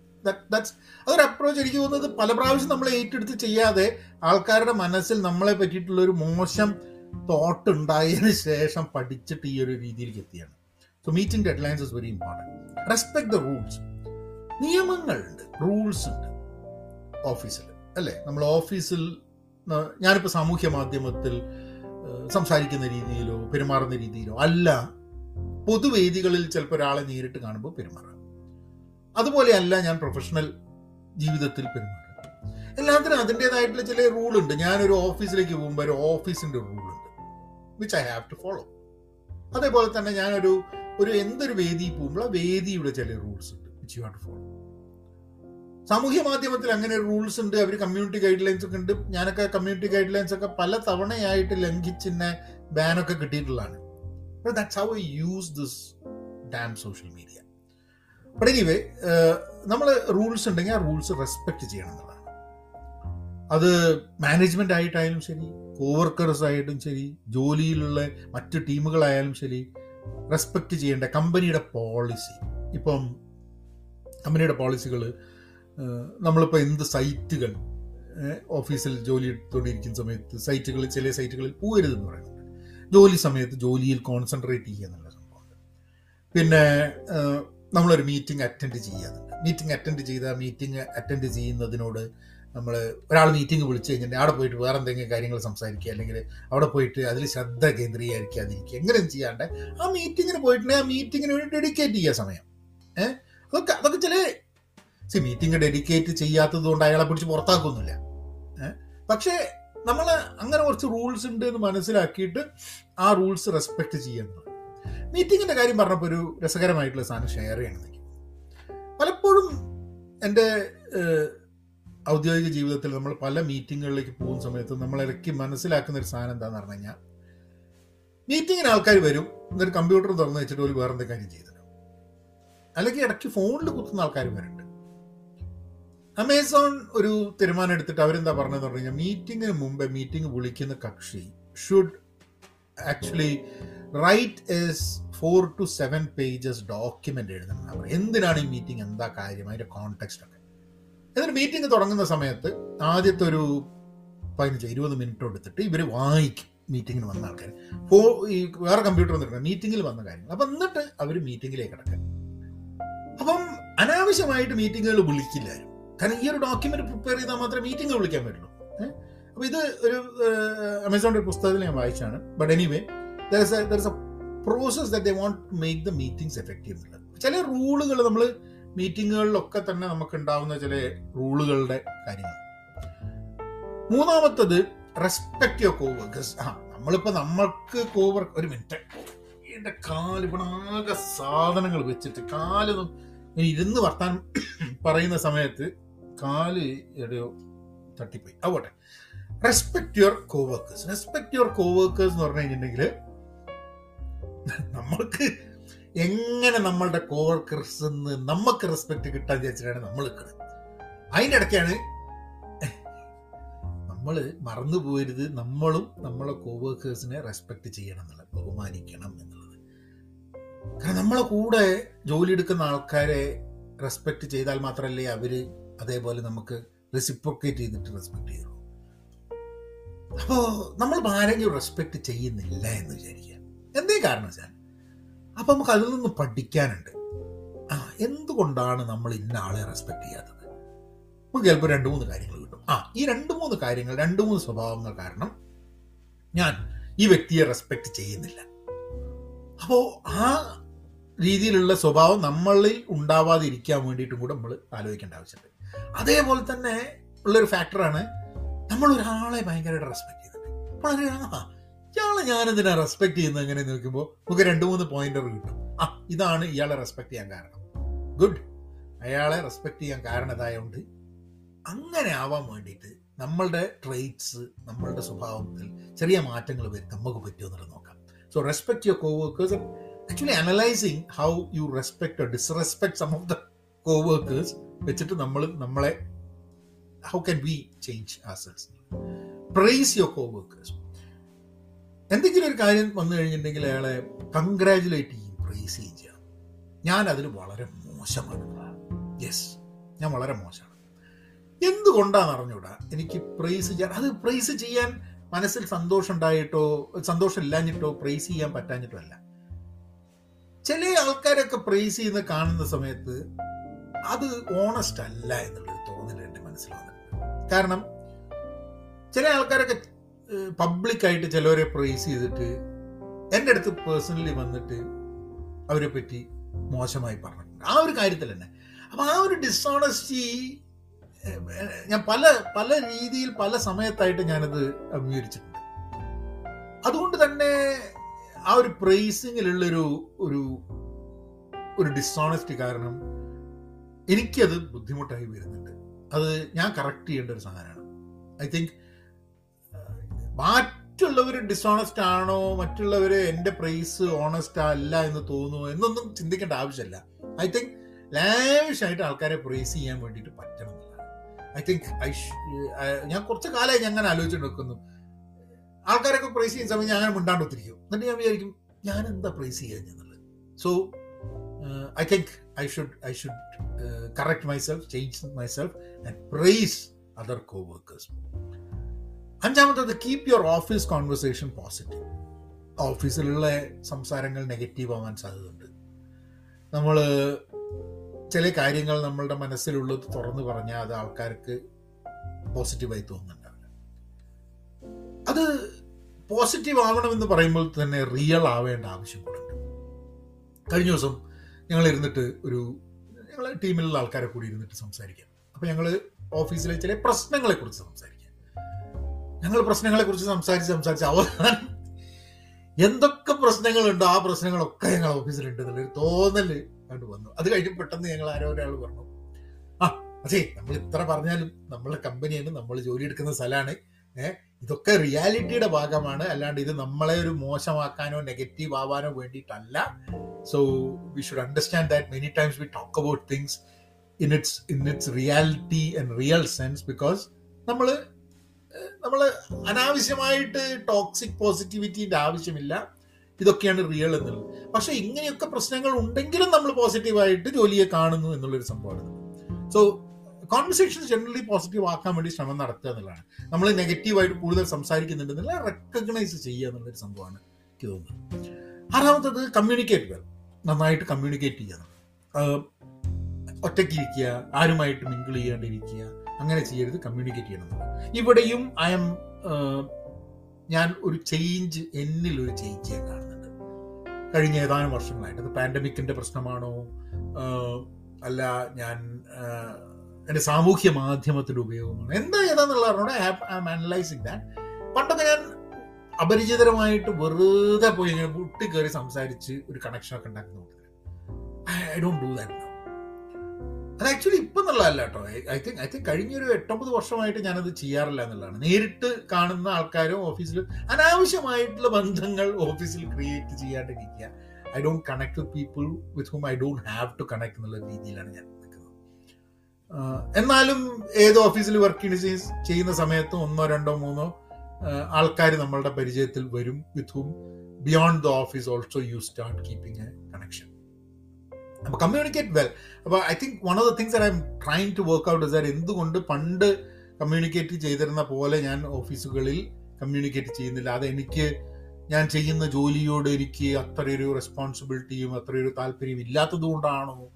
അതൊരു അപ്രോച്ച് എനിക്ക് തോന്നുന്നത് പല പ്രാവശ്യം നമ്മൾ ഏറ്റെടുത്ത് ചെയ്യാതെ ആൾക്കാരുടെ മനസ്സിൽ നമ്മളെ പറ്റിയിട്ടുള്ള ഒരു മോശം തോട്ട് ഉണ്ടായതിനു ശേഷം പഠിച്ചിട്ട് ഈ ഒരു രീതിയിലേക്ക് എത്തിയാണ് so meeting deadlines is very important respect the rules നിയമങ്ങളുണ്ട് റൂൾസ് ഉണ്ട് ഓഫീസിൽ അല്ലേ? നമ്മൾ ഓഫീസിൽ ഞാനിപ്പോൾ സാമൂഹ്യ മാധ്യമത്തിൽ സംസാരിക്കുന്ന രീതിയിലോ പെരുമാറുന്ന രീതിയിലോ അല്ല പൊതുവേദികളിൽ ചിലപ്പോൾ ഒരാളെ നേരിട്ട് കാണുമ്പോൾ പെരുമാറാം. അതുപോലെയല്ല ഞാൻ പ്രൊഫഷണൽ ജീവിതത്തിൽ പെരുമാറുക എല്ലാത്തിനും അതിന്റെതായിട്ടുള്ള ചില റൂളുണ്ട്. ഞാനൊരു ഓഫീസിലേക്ക് പോകുമ്പോൾ ഒരു rule റൂളുണ്ട് which I have to follow അതേപോലെ തന്നെ ഞാനൊരു ഒരു എന്തൊരു വേദിയിൽ പോകുമ്പോൾ ആ വേദിയുടെ ചില റൂൾസ് ഉണ്ട് വിച്ച് യു ഫോളോ സാമൂഹ്യ മാധ്യമത്തിൽ അങ്ങനെ റൂൾസ് ഉണ്ട്. അവർ കമ്മ്യൂണിറ്റി ഗൈഡ് ലൈൻസ് ഒക്കെ ഉണ്ട്. ഞാനൊക്കെ കമ്മ്യൂണിറ്റി ഗൈഡ് ലൈൻസ് ഒക്കെ പല തവണയായിട്ട് ലംഘിച്ചിന്നെ ബാനൊക്കെ കിട്ടിയിട്ടുള്ളതാണ്. That's how I use this damn social media but anyway നമ്മൾ റൂൾസ് ഉണ്ടെങ്കിൽ ആ റൂൾസ് റെസ്പെക്ട് ചെയ്യണം എന്നുള്ളതാണ്. അത് മാനേജ്മെന്റ് ആയിട്ടായാലും ശരി കോവർക്കേഴ്സ് ആയിട്ടും ശരി ജോലിയിലുള്ള മറ്റു ടീമുകളായാലും ശരി റെസ്പെക്ട് ചെയ്യേണ്ട കമ്പനിയുടെ പോളിസി ഇപ്പം കമ്പനിയുടെ പോളിസികൾ നമ്മളിപ്പോൾ എന്ത് സൈറ്റുകൾ ഓഫീസിൽ ജോലി എടുത്തുകൊണ്ടിരിക്കുന്ന സമയത്ത് സൈറ്റുകളിൽ ചില സൈറ്റുകളിൽ പോകരുതെന്ന് പറയുന്നുണ്ട്. ജോലി സമയത്ത് ജോലിയിൽ കോൺസെൻട്രേറ്റ് ചെയ്യുക എന്നുള്ള സംഭവമുണ്ട് പിന്നെ നമ്മളൊരു മീറ്റിംഗ് അറ്റൻഡ് ചെയ്യാറുണ്ട്. മീറ്റിംഗ് അറ്റൻഡ് ചെയ്ത മീറ്റിംഗ് അറ്റൻഡ് ചെയ്യുന്നതിനോട് നമ്മൾ ഒരാൾ മീറ്റിംഗ് വിളിച്ചു കഴിഞ്ഞാൽ അവിടെ പോയിട്ട് വേറെ എന്തെങ്കിലും കാര്യങ്ങൾ സംസാരിക്കുക അല്ലെങ്കിൽ അവിടെ പോയിട്ട് അതിൽ ശ്രദ്ധ കേന്ദ്രീകരിക്കാതിരിക്കുക എങ്ങനെയും ചെയ്യാണ്ട് ആ മീറ്റിങ്ങിന് പോയിട്ടുണ്ടെങ്കിൽ ആ മീറ്റിങ്ങിന് വേണ്ടി ഡെഡിക്കേറ്റ് ചെയ്യുക സമയം. ഏഹ് അതൊക്കെ അതൊക്കെ ചില. സി മീറ്റിംഗ് ഡെഡിക്കേറ്റ് ചെയ്യാത്തത് കൊണ്ട് അയാളെ പിടിച്ച് പുറത്താക്കൊന്നുമില്ല. പക്ഷേ നമ്മൾ അങ്ങനെ കുറച്ച് റൂൾസ് ഉണ്ട് എന്ന് മനസ്സിലാക്കിയിട്ട് ആ റൂൾസ് റെസ്പെക്ട് ചെയ്യുന്നത് മീറ്റിങ്ങിന്റെ കാര്യം പറഞ്ഞപ്പോൾ ഒരു രസകരമായിട്ടുള്ള സാധനം ഷെയർ ചെയ്യണമെന്നെങ്കിൽ പലപ്പോഴും എന്റെ ഔദ്യോഗിക ജീവിതത്തിൽ നമ്മൾ പല മീറ്റിങ്ങുകളിലേക്ക് പോകുന്ന സമയത്ത് നമ്മൾ ഇടയ്ക്ക് മനസ്സിലാക്കുന്ന ഒരു സാധനം എന്താണെന്ന് പറഞ്ഞു കഴിഞ്ഞാൽ മീറ്റിങ്ങിന് ആൾക്കാർ വരും എന്നിട്ട് കമ്പ്യൂട്ടർ തുറന്നു വെച്ചിട്ട് ഒരു വേറെന്തെങ്കിലും കാര്യം ചെയ്തിട്ടും അല്ലെങ്കിൽ ഇടയ്ക്ക് ഫോണിൽ കുത്തുന്ന ആൾക്കാർ വരുന്നുണ്ട് അമേസോൺ ഒരു തീരുമാനം എടുത്തിട്ട് അവരെന്താ പറഞ്ഞതെന്ന് പറഞ്ഞു കഴിഞ്ഞാൽ മീറ്റിങ്ങിന് മുമ്പേ മീറ്റിംഗ് വിളിക്കുന്ന കക്ഷി should actually write is four to seven pages document എഴുതണം. എന്തിനാണ് ഈ മീറ്റിംഗ് എന്താ കാര്യം? അതിന്റെ കോണ്ടെക്സ്റ്റ് ഒക്കെ. എന്നിട്ട് മീറ്റിംഗ് തുടങ്ങുന്ന സമയത്ത് ആദ്യത്തെ ഒരു പതിനഞ്ച് ഇരുപത് മിനിറ്റ് എടുത്തിട്ട് ഇവർ വായിക്കും മീറ്റിങ്ങിന് വന്ന ആൾക്കാർ ഫോ ഈ വേറെ കമ്പ്യൂട്ടർ വന്നിട്ടുണ്ട്. മീറ്റിംഗിൽ വന്ന കാര്യങ്ങൾ. അപ്പം എന്നിട്ട് അവർ മീറ്റിംഗിലേക്ക് കിടക്കുക. അപ്പം അനാവശ്യമായിട്ട് മീറ്റിങ്ങുകൾ വിളിക്കില്ല. കാരണം ഈ ഒരു ഡോക്യുമെന്റ് പ്രിപ്പയർ ചെയ്താൽ മാത്രമേ മീറ്റിംഗ് വിളിക്കാൻ പറ്റുള്ളൂ? അപ്പൊ ഇത് ഒരു അമേസോണിന്റെ ഒരു പുസ്തകത്തിൽ ഞാൻ വായിച്ചാണ് but anyway there a process that they won't make the meetings effective എന്നുള്ളത്. ചില റൂളുകൾ നമ്മൾ മീറ്റിങ്ങുകളിലൊക്കെ തന്നെ നമുക്ക് ഉണ്ടാവുന്ന ചില റൂളുകളുടെ കാര്യങ്ങൾ. മൂന്നാമത്തത് റെസ്പെക്ട് യുവർ കോവർക്കേഴ്സ് ആ നമ്മളിപ്പോ നമ്മൾക്ക് കോവർ ഒരു മിനിറ്റ് എന്റെ കാൽ ഇവിടെ ആകെ സാധനങ്ങൾ വെച്ചിട്ട് കാൽ ഇരുന്ന് വർത്താനം പറയുന്ന സമയത്ത് കാൽ എവിടെയോ തട്ടിപ്പോയി. ആവട്ടെ respect your coworkers respect your coworkers എന്ന് പറഞ്ഞു കഴിഞ്ഞിട്ടുണ്ടെങ്കിൽ നമ്മൾക്ക് എങ്ങനെ നമ്മളുടെ കോവർക്കേഴ്സ് നമുക്ക് റെസ്പെക്ട് കിട്ടാൻ വിചാരിച്ചിട്ടാണ് നമ്മൾ നിൽക്കുന്നത് അതിന്റെ ഇടയ്ക്കാണ് നമ്മൾ മറന്നു പോരുത് നമ്മളും നമ്മളെ കോവർക്കേഴ്സിനെ റെസ്പെക്ട് ചെയ്യണം എന്നുള്ളത് ബഹുമാനിക്കണം എന്നുള്ളത്. കാരണം നമ്മളെ കൂടെ ജോലി എടുക്കുന്ന ആൾക്കാരെ റെസ്പെക്ട് ചെയ്താൽ മാത്രമല്ലേ അവർ അതേപോലെ നമുക്ക് റെസിപ്രോക്കേറ്റ് ചെയ്തിട്ട് റെസ്പെക്ട് ചെയ്യുള്ളൂ. അപ്പോ നമ്മൾ ആരെങ്കിലും റെസ്പെക്ട് ചെയ്യുന്നില്ല എന്ന് വിചാരിക്കുക. എന്തേ കാരണം വെച്ചാൽ അപ്പൊ നമുക്ക് അതിൽ നിന്ന് പഠിക്കാനുണ്ട്. ആ എന്തുകൊണ്ടാണ് നമ്മൾ ഇന്ന ആളെ റെസ്പെക്ട് ചെയ്യാത്തത്? നമുക്ക് ചിലപ്പോൾ രണ്ട് മൂന്ന് കാര്യങ്ങൾ കിട്ടും. ആ ഈ രണ്ട് മൂന്ന് കാര്യങ്ങൾ രണ്ട് മൂന്ന് സ്വഭാവങ്ങൾ കാരണം ഞാൻ ഈ വ്യക്തിയെ റെസ്പെക്ട് ചെയ്യുന്നില്ല. അപ്പോ ആ രീതിയിലുള്ള സ്വഭാവം നമ്മളിൽ ഉണ്ടാവാതിരിക്കാൻ വേണ്ടിയിട്ടും കൂടെ നമ്മൾ ആലോചിക്കേണ്ട ആവശ്യമുണ്ട്. അതേപോലെ തന്നെ ഉള്ളൊരു ഫാക്ടറാണ് നമ്മൾ ഒരാളെ ഭയങ്കരമായിട്ട് റെസ്പെക്ട് അപ്പോൾ ഒരു, ആ ഇയാളെ ഞാനെന്തിനാ റെസ്പെക്ട് ചെയ്യുന്നത് എങ്ങനെ നോക്കുമ്പോൾ നമുക്ക് രണ്ട് മൂന്ന് പോയിന്റർ കിട്ടും. ആ ഇതാണ് ഇയാളെ റെസ്പെക്ട് ചെയ്യാൻ കാരണം. ഗുഡ് അയാളെ റെസ്പെക്ട് ചെയ്യാൻ കാരണം ഇതായതുകൊണ്ട് അങ്ങനെ ആവാൻ വേണ്ടിയിട്ട് നമ്മളുടെ ട്രെയ്റ്റ്സ് നമ്മളുടെ സ്വഭാവത്തിൽ ചെറിയ മാറ്റങ്ങൾ വരും നമുക്ക് പറ്റുമോ so respect your coworkers actually analysing how you respect or disrespect some of the coworkers വെച്ചിട്ട് നമ്മൾ നമ്മളെ how can we change ourselves praise your coworkers എന്തെങ്കിലും ഒരു കാര്യം വന്നു കഴിഞ്ഞിട്ടുണ്ടെങ്കിൽ അയാളെ കൺഗ്രാജുലേറ്റ് ചെയ്യും. പ്രൈസ് ചെയ്യും ചെയ്യണം ഞാൻ അതിൽ വളരെ മോശമാണ്. യെസ് ഞാൻ വളരെ മോശമാണ്. എന്തുകൊണ്ടാണെന്ന് അറിഞ്ഞൂടാ എനിക്ക് പ്രൈസ് ചെയ്യാൻ അത് പ്രൈസ് ചെയ്യാൻ മനസ്സിൽ സന്തോഷം ഉണ്ടായിട്ടോ സന്തോഷം ഇല്ലാഞ്ഞിട്ടോ പ്രൈസ് ചെയ്യാൻ പറ്റാഞ്ഞിട്ടോ അല്ല. ചില ആൾക്കാരൊക്കെ പ്രൈസ് ചെയ്യുന്ന കാണുന്ന സമയത്ത് അത് ഓണസ്റ്റ് അല്ല എന്നുള്ളൊരു തോന്നൽ എന്റെ മനസ്സിൽ കാരണം ചില ആൾക്കാരൊക്കെ പബ്ലിക്കായിട്ട് ചിലവരെ പ്രൈസ് ചെയ്തിട്ട് എന്റെ അടുത്ത് പേഴ്സണലി വന്നിട്ട് അവരെ പറ്റി മോശമായി പറഞ്ഞിട്ടുണ്ട്. ആ ഒരു കാര്യത്തിൽ തന്നെ. അപ്പൊ ആ ഒരു ഡിസോണസ്റ്റി ഞാൻ പല പല രീതിയിൽ പല സമയത്തായിട്ട് ഞാനത് അംഗീകരിച്ചിട്ടുണ്ട്. അതുകൊണ്ട് തന്നെ ആ ഒരു പ്രൈസിങ്ങിലുള്ളൊരു ഒരു ഒരു ഡിസോണസ്റ്റി കാരണം എനിക്കത് ബുദ്ധിമുട്ടായി വരുന്നുണ്ട്. അത് ഞാൻ കറക്റ്റ് ചെയ്യേണ്ട ഒരു സാധനമാണ്. ഐ തിങ്ക് മറ്റുള്ളവർ ഡിസോണസ്റ്റ് ആണോ മറ്റുള്ളവർ എന്റെ പ്രൈസ് ഓണസ്റ്റ് അല്ല എന്ന് തോന്നുമോ എന്നൊന്നും ചിന്തിക്കേണ്ട ആവശ്യമില്ല. ഐ തിങ്ക് ലാവിഷായിട്ട് ആൾക്കാരെ പ്രൈസ് ചെയ്യാൻ വേണ്ടിയിട്ട് പറ്റണം. ഐ തിങ്ക് ഐ ഞാൻ കുറച്ച് കാലമായി ഞാൻ അങ്ങനെ ആലോചിച്ചു നിൽക്കുന്നു. ആൾക്കാരൊക്കെ പ്രൈസ് ചെയ്യുന്ന സമയം ഞാൻ അങ്ങനെ മിണ്ടാണ്ട് ഒത്തിരിക്കും എന്നിട്ട് ഞാൻ വിചാരിക്കും ഞാൻ എന്താ പ്രൈസ് ചെയ്യാൻ എന്നുള്ളത് so I think I should I should correct myself change myself and praise other coworkers അഞ്ചാമത്തത് keep your office conversation positive ഓഫീസിലുള്ള സംസാരങ്ങൾ നെഗറ്റീവ് ആവാൻ സാധ്യതയുണ്ട്. നമ്മൾ ചില കാര്യങ്ങൾ നമ്മളുടെ മനസ്സിലുള്ളത് തുറന്നു പറഞ്ഞാൽ അത് ആൾക്കാർക്ക് പോസിറ്റീവായി തോന്നുന്നുണ്ടാവില്ല. അത് പോസിറ്റീവ് ആവണമെന്ന് പറയുമ്പോൾ തന്നെ റിയൽ ആവേണ്ട ആവശ്യം കൂടെ കഴിഞ്ഞ ദിവസം ഞങ്ങൾ ഇരുന്നിട്ട് ഒരു ഞങ്ങൾ ടീമിലുള്ള ആൾക്കാരെ കൂടി ഇരുന്നിട്ട് സംസാരിക്കാം. അപ്പം ഞങ്ങൾ ഓഫീസിലെ ചില പ്രശ്നങ്ങളെക്കുറിച്ച് സംസാരിക്കാം. ഞങ്ങൾ പ്രശ്നങ്ങളെക്കുറിച്ച് സംസാരിച്ച് സംസാരിച്ച് അവസാനം എന്തൊക്കെ പ്രശ്നങ്ങളുണ്ടോ ആ പ്രശ്നങ്ങളൊക്കെ ഞങ്ങൾ ഓഫീസിലുണ്ട് എന്നുള്ളൊരു തോന്നൽ കണ്ടു വന്നു. അത് കഴിഞ്ഞ് പെട്ടെന്ന് ഞങ്ങൾ ആരോ ഒരാൾ പറഞ്ഞു ആ അതെ നമ്മൾ ഇത്ര പറഞ്ഞാലും നമ്മളെ കമ്പനിയാണ് നമ്മൾ ജോലി എടുക്കുന്ന സ്ഥലമാണ്. ഏഹ് ഇതൊക്കെ റിയാലിറ്റിയുടെ ഭാഗമാണ്. അല്ലാണ്ട് ഇത് നമ്മളെ ഒരു മോശമാക്കാനോ നെഗറ്റീവ് ആവാനോ വേണ്ടിയിട്ടല്ല. So we should understand that many times we talk about things in it's in it's reality and real sense because നമ്മൾ നമ്മൾ അനാവശ്യമായിട്ട് ടോക്സിക് പോസിറ്റിവിറ്റിന്റെ ആവശ്യമില്ല. ഇതൊക്കെയാണ് റിയൽ എന്നുള്ളത്. പക്ഷെ ഇങ്ങനെയൊക്കെ പ്രശ്നങ്ങൾ ഉണ്ടെങ്കിലും നമ്മൾ പോസിറ്റീവായിട്ട് ജോലിയെ കാണുന്നു എന്നുള്ളൊരു സംഭവമാണ്. സോ കോൺവെർസേഷൻ ജനറലി പോസിറ്റീവ് ആക്കാൻ വേണ്ടി ശ്രമം നടത്തുക എന്നുള്ളതാണ്. നമ്മൾ നെഗറ്റീവായിട്ട് കൂടുതൽ സംസാരിക്കുന്നുണ്ടെന്നുള്ള റെക്കഗ്നൈസ് ചെയ്യുക എന്നുള്ളൊരു സംഭവമാണ് എനിക്ക് തോന്നുന്നത്. ആറാമത്തത് കമ്മ്യൂണിക്കേറ്റ് വെൽ നന്നായിട്ട് കമ്മ്യൂണിക്കേറ്റ് ചെയ്യുക. ഒറ്റയ്ക്കിരിക്കുക ആരുമായിട്ട് മിങ്കിൾ ചെയ്യാണ്ടിരിക്കുക അങ്ങനെ ചെയ്യരുത് കമ്മ്യൂണിക്കേറ്റ് ചെയ്യണം ഇവിടെയും ഐ എം ഞാൻ ഒരു ചേഞ്ച് എന്നിൽ ഒരു ചേഞ്ച് ഞാൻ കാണുന്നുണ്ട്. കഴിഞ്ഞ ഏതാനും വർഷങ്ങളായിട്ട്. അത് പാൻഡമിക്കിന്റെ പ്രശ്നമാണോ? അല്ല ഞാൻ എന്റെ സാമൂഹ്യ മാധ്യമത്തിന്റെ ഉപയോഗമാണോ? എന്താ ഏതാന്നുള്ളതാണ് ഐ ആം അനലൈസിങ് ദാറ്റ് പണ്ടൊക്കെ ഞാൻ അപരിചിതരമായിട്ട് വെറുതെ പോയി ഇങ്ങനെ മുട്ടി കയറി സംസാരിച്ച് ഒരു കണക്ഷനൊക്കെ ഉണ്ടാക്കുന്നു ഐ ഡോണ്ട് ഡു ദാറ്റ് അത് ആക്ച്വലി ഇപ്പം എന്നുള്ളതല്ല കേട്ടോ. ഐ തിങ്ക് ഐ തിങ്ക് കഴിഞ്ഞൊരു എട്ടൊമ്പത് വർഷമായിട്ട് ഞാനത് ചെയ്യാറില്ല എന്നുള്ളതാണ്. നേരിട്ട് കാണുന്ന ആൾക്കാരും ഓഫീസിൽ അനാവശ്യമായിട്ടുള്ള ബന്ധങ്ങൾ ഓഫീസിൽ create ചെയ്യാണ്ടിരിക്കുക. I don't connect with people with hmm I don't have to connect എന്നുള്ള രീതിയിലാണ് ഞാൻ നിൽക്കുന്നത്. എന്നാലും ഏത് ഓഫീസിൽ വർക്ക് ചെയ്യുന്ന സമയത്തും ഒന്നോ രണ്ടോ മൂന്നോ ആൾക്കാർ നമ്മളുടെ പരിചയത്തിൽ വരും with hmm beyond the office also you start keeping a connection communicate well അപ്പോൾ I think one of the things I'm trying to work out sir എന്തുകൊണ്ട് പണ്ട് കമ്മ്യൂണിക്കേറ്റ് ചെയ്തിരുന്ന പോലെ ഞാൻ ഓഫീസുകളിൽ കമ്മ്യൂണിക്കേറ്റ് ചെയ്യുന്നില്ല. അത് എനിക്ക് ഞാൻ ചെയ്യുന്ന ജോലിയോട് എനിക്ക് അത്രയൊരു റെസ്പോൺസിബിലിറ്റിയും അത്രയൊരു താല്പര്യം ഇല്ലാത്തത് കൊണ്ടാണോ?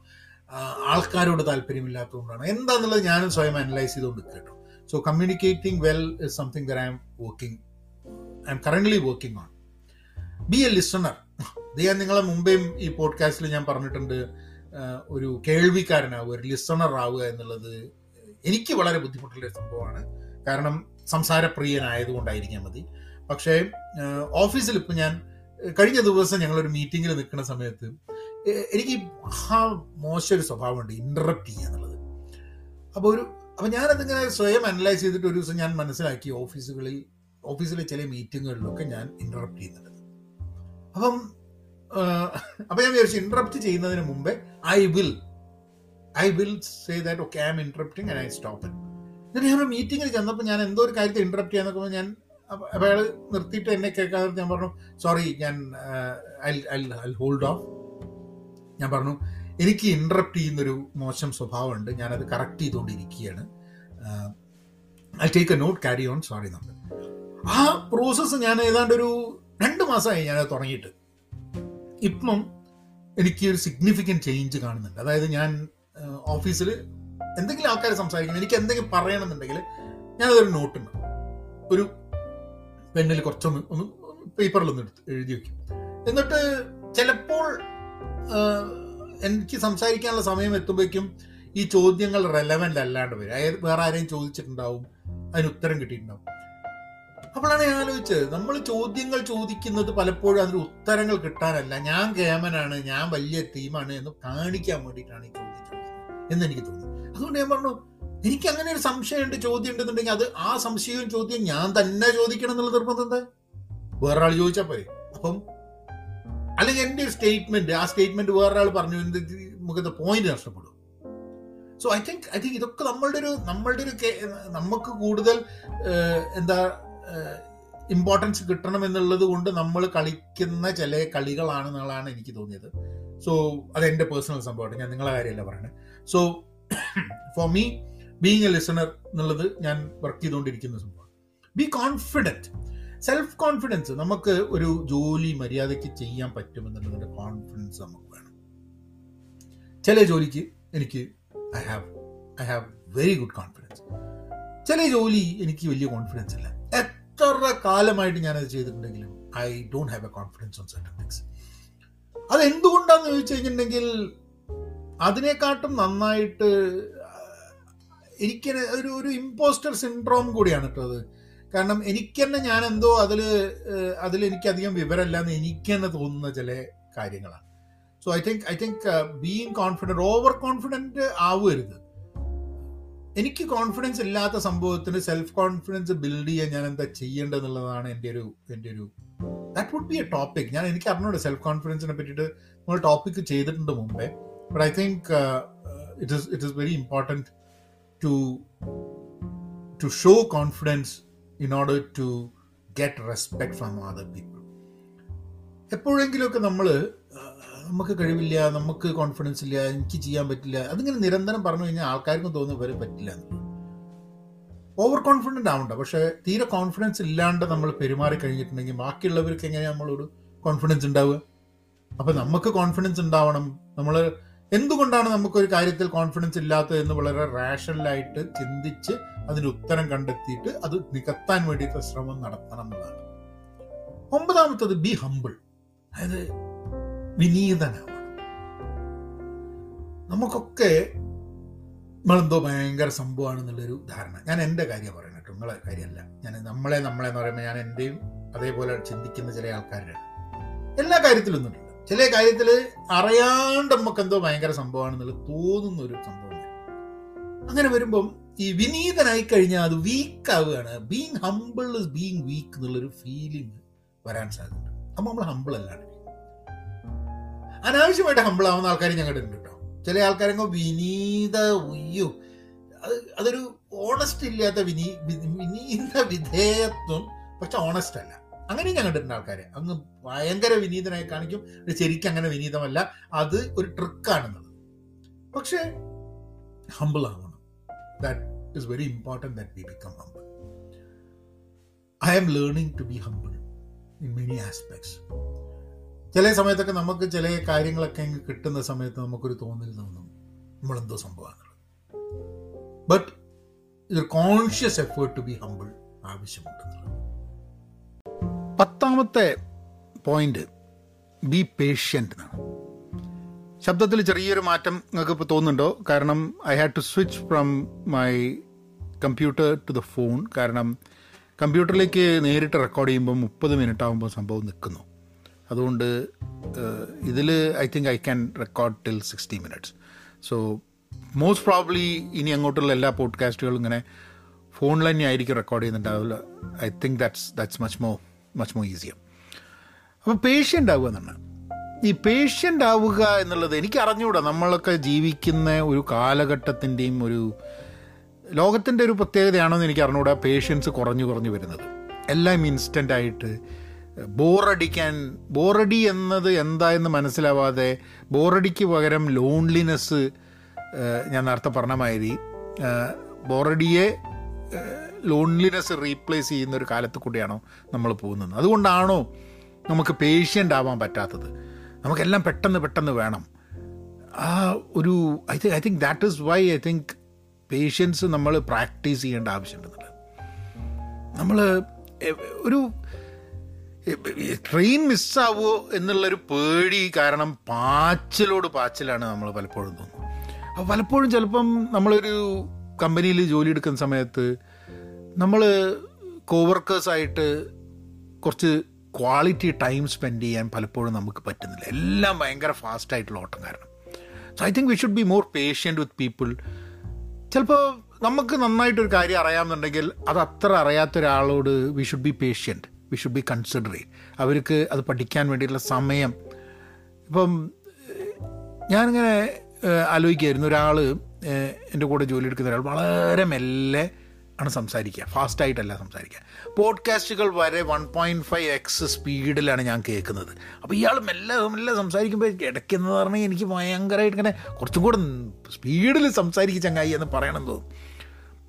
ആൾക്കാരോട് താല്പര്യമില്ലാത്തതുകൊണ്ടാണ് എന്താണെന്നുള്ളത് ഞാനും സ്വയം അനലൈസ് ചെയ്തുകൊണ്ട് കേട്ടോ so communicating well is something there I'm working I'm currently working on be a listener ഇത് ഞാൻ നിങ്ങളെ മുമ്പേയും ഈ പോഡ്കാസ്റ്റിൽ ഞാൻ പറഞ്ഞിട്ടുണ്ട് ഒരു കേൾവിക്കാരനാവുക ഒരു ലിസണർ ആവുക എന്നുള്ളത് എനിക്ക് വളരെ ബുദ്ധിമുട്ടുള്ള ഒരു സംഭവമാണ്. കാരണം സംസാരപ്രിയനായതുകൊണ്ടായിരിക്കാം മതി. പക്ഷേ ഓഫീസിൽ ഇപ്പം ഞാൻ കഴിഞ്ഞ ദിവസം ഞങ്ങളൊരു മീറ്റിങ്ങിൽ നിൽക്കുന്ന സമയത്ത് എനിക്ക് ആ മോശം ഒരു സ്വഭാവമുണ്ട് ഇന്ററപ്റ്റ് ചെയ്യുക എന്നുള്ളത്. അപ്പോൾ ഒരു അപ്പം ഞാനതിങ്ങനെ സ്വയം അനലൈസ് ചെയ്തിട്ട് ഒരു ദിവസം ഞാൻ മനസ്സിലാക്കി ഓഫീസുകളിൽ ഓഫീസിലെ ചില മീറ്റിങ്ങുകളിലൊക്കെ ഞാൻ ഇന്ററപ്റ്റ് ചെയ്യുന്നുണ്ട്. അപ്പം അപ്പം ഞാൻ വിചാരിച്ചു ഇന്ററപ്റ്റ് ചെയ്യുന്നതിന് മുമ്പേ I will I will say that okay I'm interrupting and I stop it ഞാൻ ഒരു മീറ്റിംഗിൽ ചെന്നപ്പോൾ ഞാൻ എന്തോ ഒരു കാര്യത്തെ ഇന്ററപ്റ്റ് ചെയ്യാന്നൊക്കെ ഞാൻ അപ്പോൾ അയാൾ നിർത്തിയിട്ട് എന്നെ കേൾക്കാതെ ഞാൻ പറഞ്ഞു സോറി ഞാൻ ഐ ഐ ഹോൾഡ് ഓഫ് ഞാൻ പറഞ്ഞു എനിക്ക് ഇന്ററപ്റ്റ് ചെയ്യുന്നൊരു മോശം സ്വഭാവമുണ്ട്. ഞാനത് കറക്റ്റ് ചെയ്തുകൊണ്ടിരിക്കുകയാണ് I take a note carry on sorry നമ്മൾ ആ പ്രോസസ്സ് ഞാൻ ഏതാണ്ട് ഒരു രണ്ട് മാസമായി ഞാനത് തുടങ്ങിയിട്ട്. ഇപ്പം എനിക്ക് ഒരു സിഗ്നിഫിക്കന്റ് ചേഞ്ച് കാണുന്നുണ്ട്. അതായത് ഞാൻ ഓഫീസിൽ എന്തെങ്കിലും ആൾക്കാർ സംസാരിക്കുന്നു എനിക്ക് എന്തെങ്കിലും പറയണമെന്നുണ്ടെങ്കിൽ ഞാനതൊരു നോട്ടുണ്ട് ഒരു പെണ്ണിൽ കുറച്ചൊന്ന് ഒന്ന് പേപ്പറിലൊന്ന് എടുത്ത് എഴുതി വയ്ക്കും എന്നിട്ട് ചിലപ്പോൾ എനിക്ക് സംസാരിക്കാനുള്ള സമയം എത്തുമ്പോഴേക്കും ഈ ചോദ്യങ്ങൾ റെലവന്റ് അല്ലാണ്ട് വരും. അതായത് വേറെ ആരെയും ചോദിച്ചിട്ടുണ്ടാവും അതിന് ഉത്തരം കിട്ടിയിട്ടുണ്ടാവും. അപ്പോഴാണ് ഞാൻ ആലോചിച്ചത്. നമ്മൾ ചോദ്യങ്ങൾ ചോദിക്കുന്നത് പലപ്പോഴും അതിന് ഉത്തരങ്ങൾ കിട്ടാനല്ല. ഞാൻ കേമനാണ് ഞാൻ വലിയ തീമാണ് എന്ന് കാണിക്കാൻ വേണ്ടിയിട്ടാണ് ഈ ചോദ്യം എന്ന് എനിക്ക് തോന്നി അതുകൊണ്ട് ഞാൻ പറഞ്ഞു എനിക്ക് അങ്ങനെ ഒരു സംശയമുണ്ട് ചോദ്യം ഉണ്ടെന്നുണ്ടെങ്കിൽ അത് ആ സംശയവും ചോദ്യം ഞാൻ തന്നെ ചോദിക്കണം എന്നുള്ള നിർബന്ധം എന്താ? വേറൊരാൾ ചോദിച്ചാൽ പോയി അപ്പം അല്ലെങ്കിൽ എന്റെ ഒരു സ്റ്റേറ്റ്മെന്റ് ആ സ്റ്റേറ്റ്മെന്റ് വേറൊരാൾ പറഞ്ഞു എന്ത് നമുക്ക് പോയിന്റ് നഷ്ടപ്പെടും. So I think I think ഇതൊക്കെ നമ്മളുടെ ഒരു നമ്മളുടെ ഒരു നമുക്ക് കൂടുതൽ എന്താ ഇമ്പോർട്ടൻസ് കിട്ടണം എന്നുള്ളത് കൊണ്ട് നമ്മൾ കളിക്കുന്ന ചില കളികളാണ് കളികളാണെന്നുള്ളതാണ് എനിക്ക് തോന്നിയത്. സോ അതെന്റെ പേഴ്സണൽ സംഭവമാണ്. ഞാൻ നിങ്ങളെ കാര്യമല്ല പറയുന്നത് so for me being a listener എന്നുള്ളത് ഞാൻ വർക്ക് ചെയ്തുകൊണ്ടിരിക്കുന്ന സംഭവമാണ്. ബി കോൺഫിഡന്റ് സെൽഫ് കോൺഫിഡൻസ് നമുക്ക് ഒരു ജോലി മര്യാദയ്ക്ക് ചെയ്യാൻ പറ്റുമെന്നുള്ളതിന്റെ കോൺഫിഡൻസ് നമുക്ക് വേണം. ചില ജോലിക്ക് എനിക്ക് I have I have very good confidence ചില ജോലി എനിക്ക് വലിയ കോൺഫിഡൻസ് ഇല്ല. എത്ര കാലമായിട്ട് ഞാനത് ചെയ്തിട്ടുണ്ടെങ്കിലും I don't have a confidence on certain things അത് എന്തുകൊണ്ടാന്ന് ചോദിച്ചു കഴിഞ്ഞിട്ടുണ്ടെങ്കിൽ അതിനെക്കാട്ടും നന്നായിട്ട് എനിക്ക് ഒരു ഒരു ഇമ്പോസ്റ്റർ സിൻഡ്രോം കൂടിയാണ് കേട്ടോ അത്. കാരണം എനിക്ക് തന്നെ ഞാൻ എന്തോ അതിൽ അതിൽ എനിക്കധികം വിവരമല്ല എന്ന് എനിക്ക് തന്നെ തോന്നുന്ന ചില കാര്യങ്ങളാണ്. So I think I think being confident over confident ആവരുത്. എനിക്ക് കോൺഫിഡൻസ് ഇല്ലാത്ത സംഭവത്തിന് സെൽഫ് കോൺഫിഡൻസ് ബിൽഡ് ചെയ്യാൻ ഞാൻ എന്താ ചെയ്യേണ്ടതെന്നുള്ളതാണ് എന്റെ ഒരു എന്റെ ഒരു that would be a topic ഞാൻ എനിക്ക് അറിഞ്ഞൂടെ സെൽഫ് കോൺഫിഡൻസിനെ പറ്റിയിട്ട് നമ്മൾ ടോപ്പിക് ചെയ്തിട്ടുണ്ട് മുമ്പേ. But I think it is it is very important to to show confidence in order to get respect from other people എപ്പോഴെങ്കിലുമൊക്കെ നമ്മൾ നമുക്ക് കഴിവില്ല നമുക്ക് കോൺഫിഡൻസ് ഇല്ല എനിക്ക് ചെയ്യാൻ പറ്റില്ല. അതിങ്ങനെ നിരന്തരം പറഞ്ഞു കഴിഞ്ഞാൽ ആൾക്കാർക്കും തോന്നുന്നു ഇവരെ പറ്റില്ല ഓവർ കോൺഫിഡന്റ് ആവണ്ട. പക്ഷേ തീരെ കോൺഫിഡൻസ് ഇല്ലാണ്ട് നമ്മൾ പെരുമാറി കഴിഞ്ഞിട്ടുണ്ടെങ്കിൽ ബാക്കിയുള്ളവർക്ക് എങ്ങനെയാണ് നമ്മളൊരു കോൺഫിഡൻസ് ഉണ്ടാവുക? അപ്പം നമുക്ക് കോൺഫിഡൻസ് ഉണ്ടാവണം. നമ്മൾ എന്തുകൊണ്ടാണ് നമുക്കൊരു കാര്യത്തിൽ കോൺഫിഡൻസ് ഇല്ലാത്തത് എന്ന് വളരെ റാഷണലായിട്ട് ചിന്തിച്ച് അതിന് ഉത്തരം കണ്ടെത്തിയിട്ട് അത് നികത്താൻ വേണ്ടിയിട്ട് ശ്രമം നടത്തണം എന്നതാണ് ഒമ്പതാമത്തത് ബി ഹമ്പിൾ അതായത് വിനീതനാവണം. നമുക്കൊക്കെ നമ്മളെന്തോ ഭയങ്കര സംഭവമാണെന്നുള്ളൊരു ധാരണ. ഞാൻ എന്റെ കാര്യം പറയണം കേട്ടോ. നിങ്ങളെ കാര്യമല്ല. ഞാൻ നമ്മളെ നമ്മളെ എന്ന് പറയുമ്പോൾ ഞാൻ എന്റെയും അതേപോലെ ചിന്തിക്കുന്ന ചില ആൾക്കാരാണ്. എല്ലാ കാര്യത്തിലും ഒന്നുമില്ല ചില കാര്യത്തിൽ അറിയാണ്ട് നമുക്ക് എന്തോ ഭയങ്കര സംഭവമാണെന്നുള്ളത് തോന്നുന്ന ഒരു സംഭവം അങ്ങനെ വരുമ്പം ഈ വിനീതനായി കഴിഞ്ഞാൽ അത് വീക്ക് ആവുകയാണ്. Being humble is being weak എന്നുള്ളൊരു ഫീലിംഗ് വരാൻ സാധ്യതയുണ്ട്. അപ്പം നമ്മൾ ഹമ്പിൾ അല്ലാണ്ട് അനാവശ്യമായിട്ട് ഹമ്പിൾ ആവുന്ന ആൾക്കാർ ഞങ്ങളുടെ ഉണ്ട് കേട്ടോ ചില ആൾക്കാരങ്ങ് വിനീത ഉയ്യോ. അത് അതൊരു ഓണസ്റ്റ് ഇല്ലാത്ത വിനീ വിനീത വിധേയത്വം പക്ഷെ ഓണസ്റ്റ് അല്ല. അങ്ങനെ ഞാൻ കണ്ടിട്ടുണ്ട് ആൾക്കാരെ. അങ്ങ് ഭയങ്കര വിനീതനായി കാണിക്കും. ശരിക്കും അങ്ങനെ വിനീതമല്ല. അത് ഒരു ട്രിക്കാണെന്നുള്ളത് പക്ഷേ ഹമ്പിൾ ആവണം. That is very important that we become humble I am learning to be humble in many aspects ചില സമയത്തൊക്കെ നമുക്ക് ചില കാര്യങ്ങളൊക്കെ അങ്ങ് കിട്ടുന്ന സമയത്ത് നമുക്കൊരു തോന്നൽ തോന്നും. നമ്മളെന്തോ സംഭവമാണ് ബട്ട് ഇതൊരു conscious effort to be humble ആവശ്യമുണ്ടെന്നുള്ളത് പത്താമത്തെ പോയിന്റ് ബി പേഷ്യന്റ് എന്നാണ്. ശബ്ദത്തിൽ ചെറിയൊരു മാറ്റം നിങ്ങൾക്ക് ഇപ്പോൾ തോന്നുന്നുണ്ടോ? കാരണം I had to switch from my computer to the phone കാരണം കമ്പ്യൂട്ടറിലേക്ക് നേരിട്ട് റെക്കോർഡ് ചെയ്യുമ്പോൾ മുപ്പത് മിനിറ്റ് ആകുമ്പോൾ സംഭവം നിൽക്കുന്നു. അതുകൊണ്ട് ഇതിൽ I think I can record till sixty minutes. So most probably ഇനി അങ്ങോട്ടുള്ള എല്ലാ പോഡ്കാസ്റ്റുകളും ഇങ്ങനെ ഫോണിൽ തന്നെ ആയിരിക്കും record ചെയ്യുന്നുണ്ടാവില്ല I think that's that's much more much more easier അപ്പോൾ പേഷ്യന്റ് ആവുക എന്നാണ്. ഈ പേഷ്യന്റ് ആവുക എന്നുള്ളത് എനിക്ക് അറിഞ്ഞുകൂടാ നമ്മളൊക്കെ ജീവിക്കുന്ന ഒരു കാലഘട്ടത്തിന്റെയും ഒരു ലോകത്തിന്റെ ഒരു പ്രത്യേകതയാണോ എന്ന് എനിക്ക് അറിഞ്ഞുകൂടാ പേഷ്യൻസ് കുറഞ്ഞു കുറഞ്ഞു വരുന്നത്. എല്ലാം ഇൻസ്റ്റന്റ് ആയിട്ട് ബോറടിക്കാൻ ബോറടി എന്നത് എന്താ എന്ന് മനസ്സിലാവാതെ ബോറടിക്ക് പകരം ലോൺലിനെസ് ഞാൻ നേരത്തെ പറഞ്ഞ മാതിരി ബോറടിയെ ലോൺലിനെസ് റീപ്ലേസ് ചെയ്യുന്ന ഒരു കാലത്ത് കൂടിയാണോ നമ്മൾ പോകുന്നത്. അതുകൊണ്ടാണോ നമുക്ക് പേഷ്യന്റ് ആവാൻ പറ്റാത്തത്? നമുക്കെല്ലാം പെട്ടെന്ന് പെട്ടെന്ന് വേണം. ആ ഒരു I think I think that is why I think patience നമ്മൾ പ്രാക്ടീസ് ചെയ്യേണ്ട ആവശ്യമുണ്ടെന്നുള്ളത് നമ്മൾ ഒരു ട്രെയിൻ മിസ്സാവോ എന്നുള്ളൊരു പേടി കാരണം പാച്ചിലോട് പാച്ചിലാണ് നമ്മൾ പലപ്പോഴും തോന്നുന്നത്. അപ്പോൾ പലപ്പോഴും ചിലപ്പം നമ്മളൊരു കമ്പനിയിൽ ജോലി എടുക്കുന്ന സമയത്ത് നമ്മൾ കോവർക്കേഴ്സായിട്ട് കുറച്ച് ക്വാളിറ്റി ടൈം സ്പെൻഡ് ചെയ്യാൻ പലപ്പോഴും നമുക്ക് പറ്റുന്നില്ല. എല്ലാം ഭയങ്കര ഫാസ്റ്റായിട്ടുള്ള ഓട്ടം കാരണം. So I think we should be more patient with people ചിലപ്പോൾ നമുക്ക് നന്നായിട്ടൊരു കാര്യം അറിയാമെന്നുണ്ടെങ്കിൽ അത് അത്ര അറിയാത്ത ഒരാളോട് we should be patient we should be considerate അവർക്ക് അത് പഠിക്കാൻ വേണ്ടിയിട്ടുള്ള സമയം. ഇപ്പം ഞാനിങ്ങനെ ആലോചിക്കുമായിരുന്നു ഒരാൾ എന്റെ കൂടെ ജോലി എടുക്കുന്ന ഒരാൾ വളരെ മെല്ലെ ആണ് സംസാരിക്കുക. ഫാസ്റ്റായിട്ടല്ല സംസാരിക്കുക. പോഡ്കാസ്റ്റുകൾ വരെ വൺ പോയിന്റ് ഫൈവ് എക്സ് സ്പീഡിലാണ് ഞാൻ കേൾക്കുന്നത്. അപ്പോൾ ഇയാൾ മെല്ലെ മെല്ലെ സംസാരിക്കുമ്പോൾ ഇടയ്ക്കെന്ന് പറഞ്ഞാൽ എനിക്ക് ഭയങ്കരമായിട്ട് ഇങ്ങനെ കുറച്ചും കൂടെ സ്പീഡിൽ സംസാരിക്കുക ചങ്ങായി എന്ന് പറയണം തോന്നും.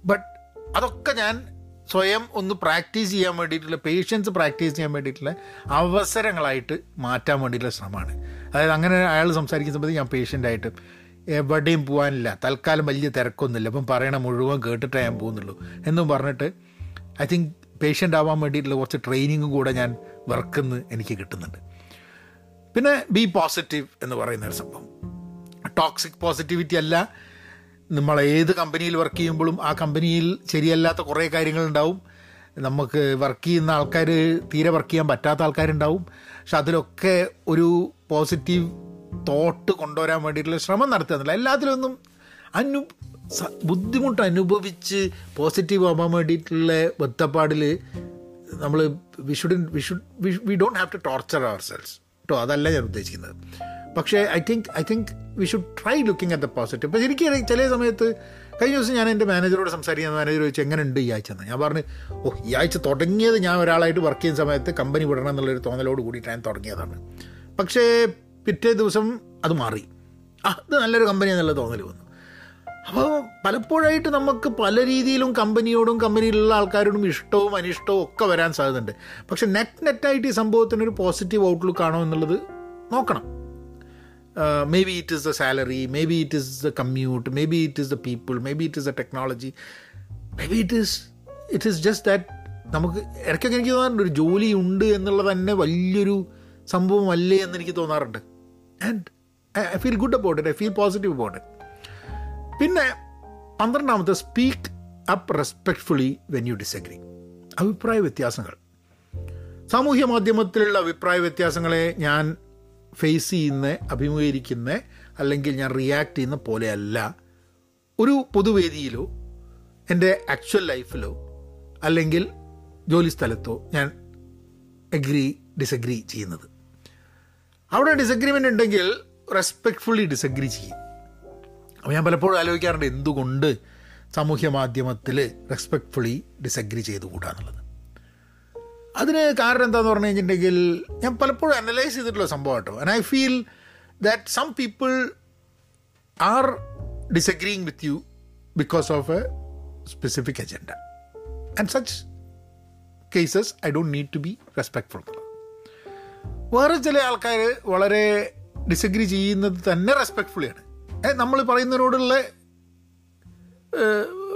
ബട്ട് അതൊക്കെ ഞാൻ സ്വയം ഒന്ന് പ്രാക്ടീസ് ചെയ്യാൻ വേണ്ടിയിട്ടുള്ള പേഷ്യൻസ് പ്രാക്ടീസ് ചെയ്യാൻ വേണ്ടിയിട്ടുള്ള അവസരങ്ങളായിട്ട് മാറ്റാൻ വേണ്ടിയിട്ടുള്ള ശ്രമമാണ്. അതായത് അങ്ങനെ അയാൾ സംസാരിക്കുന്ന സമയത്ത് ഞാൻ പേഷ്യന്റായിട്ട് എവിടെയും പോകാനില്ല തൽക്കാലം വലിയ തിരക്കൊന്നുമില്ല അപ്പം പറയണ മുഴുവൻ കേട്ടിട്ടേ ഞാൻ പോകുന്നുള്ളൂ എന്നും പറഞ്ഞിട്ട് ഐ തിങ്ക് പേഷ്യന്റ് ആവാൻ വേണ്ടിയിട്ടുള്ള കുറച്ച് ട്രെയിനിങ്ങും കൂടെ ഞാൻ വർക്കെന്ന് എനിക്ക് കിട്ടുന്നുണ്ട്. പിന്നെ ബി പോസിറ്റീവ് എന്ന് പറയുന്ന ഒരു സംഭവം. ടോക്സിക് പോസിറ്റിവിറ്റി അല്ല നമ്മൾ ഏത് കമ്പനിയിൽ വർക്ക് ചെയ്യുമ്പോഴും ആ കമ്പനിയിൽ ശരിയല്ലാത്ത കുറേ കാര്യങ്ങളുണ്ടാവും. നമുക്ക് വർക്ക് ചെയ്യുന്ന ആൾക്കാർ തീരെ വർക്ക് ചെയ്യാൻ പറ്റാത്ത ആൾക്കാരുണ്ടാവും. പക്ഷെ അതിലൊക്കെ ഒരു പോസിറ്റീവ് തോട്ട് കൊണ്ടുവരാൻ വേണ്ടിയിട്ടുള്ള ശ്രമം നടത്തുന്നില്ല. എല്ലാത്തിലൊന്നും അനു ബുദ്ധിമുട്ട് അനുഭവിച്ച് പോസിറ്റീവ് ആവാൻ വേണ്ടിയിട്ടുള്ള ബന്ധപ്പാടിൽ നമ്മൾ we should we should we don't have to torture ourselves കേട്ടോ അതല്ല ഞാൻ ഉദ്ദേശിക്കുന്നത്. പക്ഷേ I think I think we should try looking at the positive അപ്പോൾ എനിക്ക് ചില സമയത്ത് കഴിഞ്ഞ ദിവസം ഞാൻ എന്റെ മാനേജറോട് സംസാരിക്കുന്ന മാനേജർ ചോദിച്ചു എങ്ങനെ ഉണ്ട് ഈ ആഴ്ച? എന്ന്. ഞാൻ പറഞ്ഞു ഓ ഈ ആഴ്ച തുടങ്ങിയത് ഞാൻ ഒരാളായിട്ട് വർക്ക് ചെയ്യുന്ന സമയത്ത് കമ്പനി വിടണം എന്നുള്ളൊരു തോന്നലോട് കൂടിയിട്ട് ഞാൻ തുടങ്ങിയതാണ്. പക്ഷേ പിറ്റേ ദിവസം അത് മാറി. അത് നല്ലൊരു കമ്പനി എന്നുള്ള തോന്നൽ വന്നു. അപ്പോൾ പലപ്പോഴായിട്ട് നമുക്ക് പല രീതിയിലും കമ്പനിയോടും കമ്പനിയിലുള്ള ആൾക്കാരോടും ഇഷ്ടവും അനിഷ്ടവും ഒക്കെ വരാൻ സാധ്യതയുണ്ട്. പക്ഷെ നെറ്റ് നെറ്റായിട്ട് ഈ സംഭവത്തിനൊരു പോസിറ്റീവ് ഔട്ട്ലുക്ക് ആണോ എന്നുള്ളത് നോക്കണം. Maybe it is the salary maybe it is the commute maybe it is the people maybe it is the technology maybe it is it is just that നമുക്ക് ഇടയ്ക്കൊക്കെ എനിക്ക് തോന്നാറുണ്ട് ഒരു ജോലി ഉണ്ട് എന്നുള്ളത് തന്നെ വലിയൊരു സംഭവമല്ലേ എന്ന് എനിക്ക് തോന്നാറുണ്ട്. And I feel good about it I feel positive about it പിന്നെ പന്ത്രണ്ടാമത്തെ speak up respectfully when you disagree അഭിപ്രായ വ്യത്യാസങ്ങൾ. സാമൂഹ്യ മാധ്യമത്തിലുള്ള അഭിപ്രായ വ്യത്യാസങ്ങളെ ഞാൻ ഫേസ് ചെയ്യുന്ന അഭിമുഖീകരിക്കുന്ന അല്ലെങ്കിൽ ഞാൻ റിയാക്ട് ചെയ്യുന്ന പോലെയല്ല. ഒരു പൊതുവേദിയിലോ എന്റെ ആക്ച്വൽ ലൈഫിലോ അല്ലെങ്കിൽ ജോലി സ്ഥലത്തോ ഞാൻ അഗ്രി ഡിസഗ്രി ചെയ്യുന്നത്. അവിടെ ഡിസഗ്രിമെന്റ് ഉണ്ടെങ്കിൽ റെസ്പെക്ട്ഫുള്ളി ഡിസഗ്രി ചെയ്യും. അപ്പോൾ ഞാൻ പലപ്പോഴും ആലോചിക്കാറുണ്ട് എന്തുകൊണ്ട് സാമൂഹ്യ മാധ്യമത്തിൽ റെസ്പെക്ട്ഫുള്ളി ഡിസഗ്രി ചെയ്തുകൂടാ അതിന് കാരണം എന്താണെന്ന് പറഞ്ഞു കഴിഞ്ഞിട്ടുണ്ടെങ്കിൽ ഞാൻ പലപ്പോഴും അനലൈസ് ചെയ്തിട്ടുള്ള സംഭവം കേട്ടോ and I feel that some people are disagreeing with you because of a specific agenda and such cases I don't need to be respectful വേറെ ചില ആൾക്കാർ വളരെ ഡിസഗ്രി ചെയ്യുന്നത് തന്നെ റെസ്പെക്ട്ഫുള്ളിയാണ് നമ്മൾ പറയുന്നതിനോടുള്ള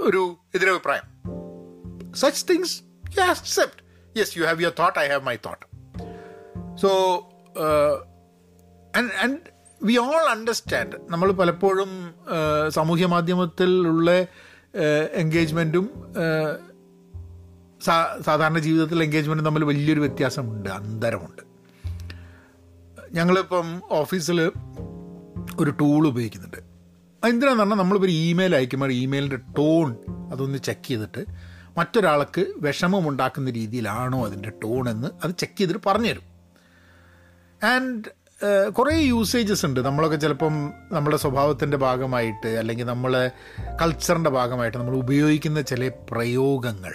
ഒരു എതിരഭിപ്രായം. Such things you accept you have your thought, I have my thought. So, so and, and we all understand നമ്മൾ പലപ്പോഴും സാമൂഹ്യ മാധ്യമത്തിലുള്ള എൻഗേജ്മെന്റും സാധാരണ ജീവിതത്തിൽ എൻഗേജ്മെന്റും തമ്മിൽ വലിയൊരു വ്യത്യാസമുണ്ട് അന്തരമുണ്ട്. ഞങ്ങളിപ്പം ഓഫീസിൽ ഒരു ടൂൾ ഉപയോഗിക്കുന്നുണ്ട്. എന്തിനാന്ന് പറഞ്ഞാൽ നമ്മളിപ്പോൾ ഒരു ഇമെയിൽ അയക്കുമ്പോൾ ഇമെയിലിന്റെ ടോൺ അതൊന്ന് ചെക്ക് ചെയ്തിട്ട് മറ്റൊരാൾക്ക് വിഷമമുണ്ടാക്കുന്ന രീതിയിലാണോ അതിന്റെ ടോൺ എന്ന് അത് ചെക്ക് ചെയ്തിട്ട് പറഞ്ഞു പറഞ്ഞുതരും ആൻഡ് കുറേ യൂസേജസ് ഉണ്ട്. നമ്മളൊക്കെ ചിലപ്പം നമ്മുടെ സ്വഭാവത്തിന്റെ ഭാഗമായിട്ട് അല്ലെങ്കിൽ നമ്മളെ കൾച്ചറിന്റെ ഭാഗമായിട്ട് നമ്മൾ ഉപയോഗിക്കുന്ന ചില പ്രയോഗങ്ങൾ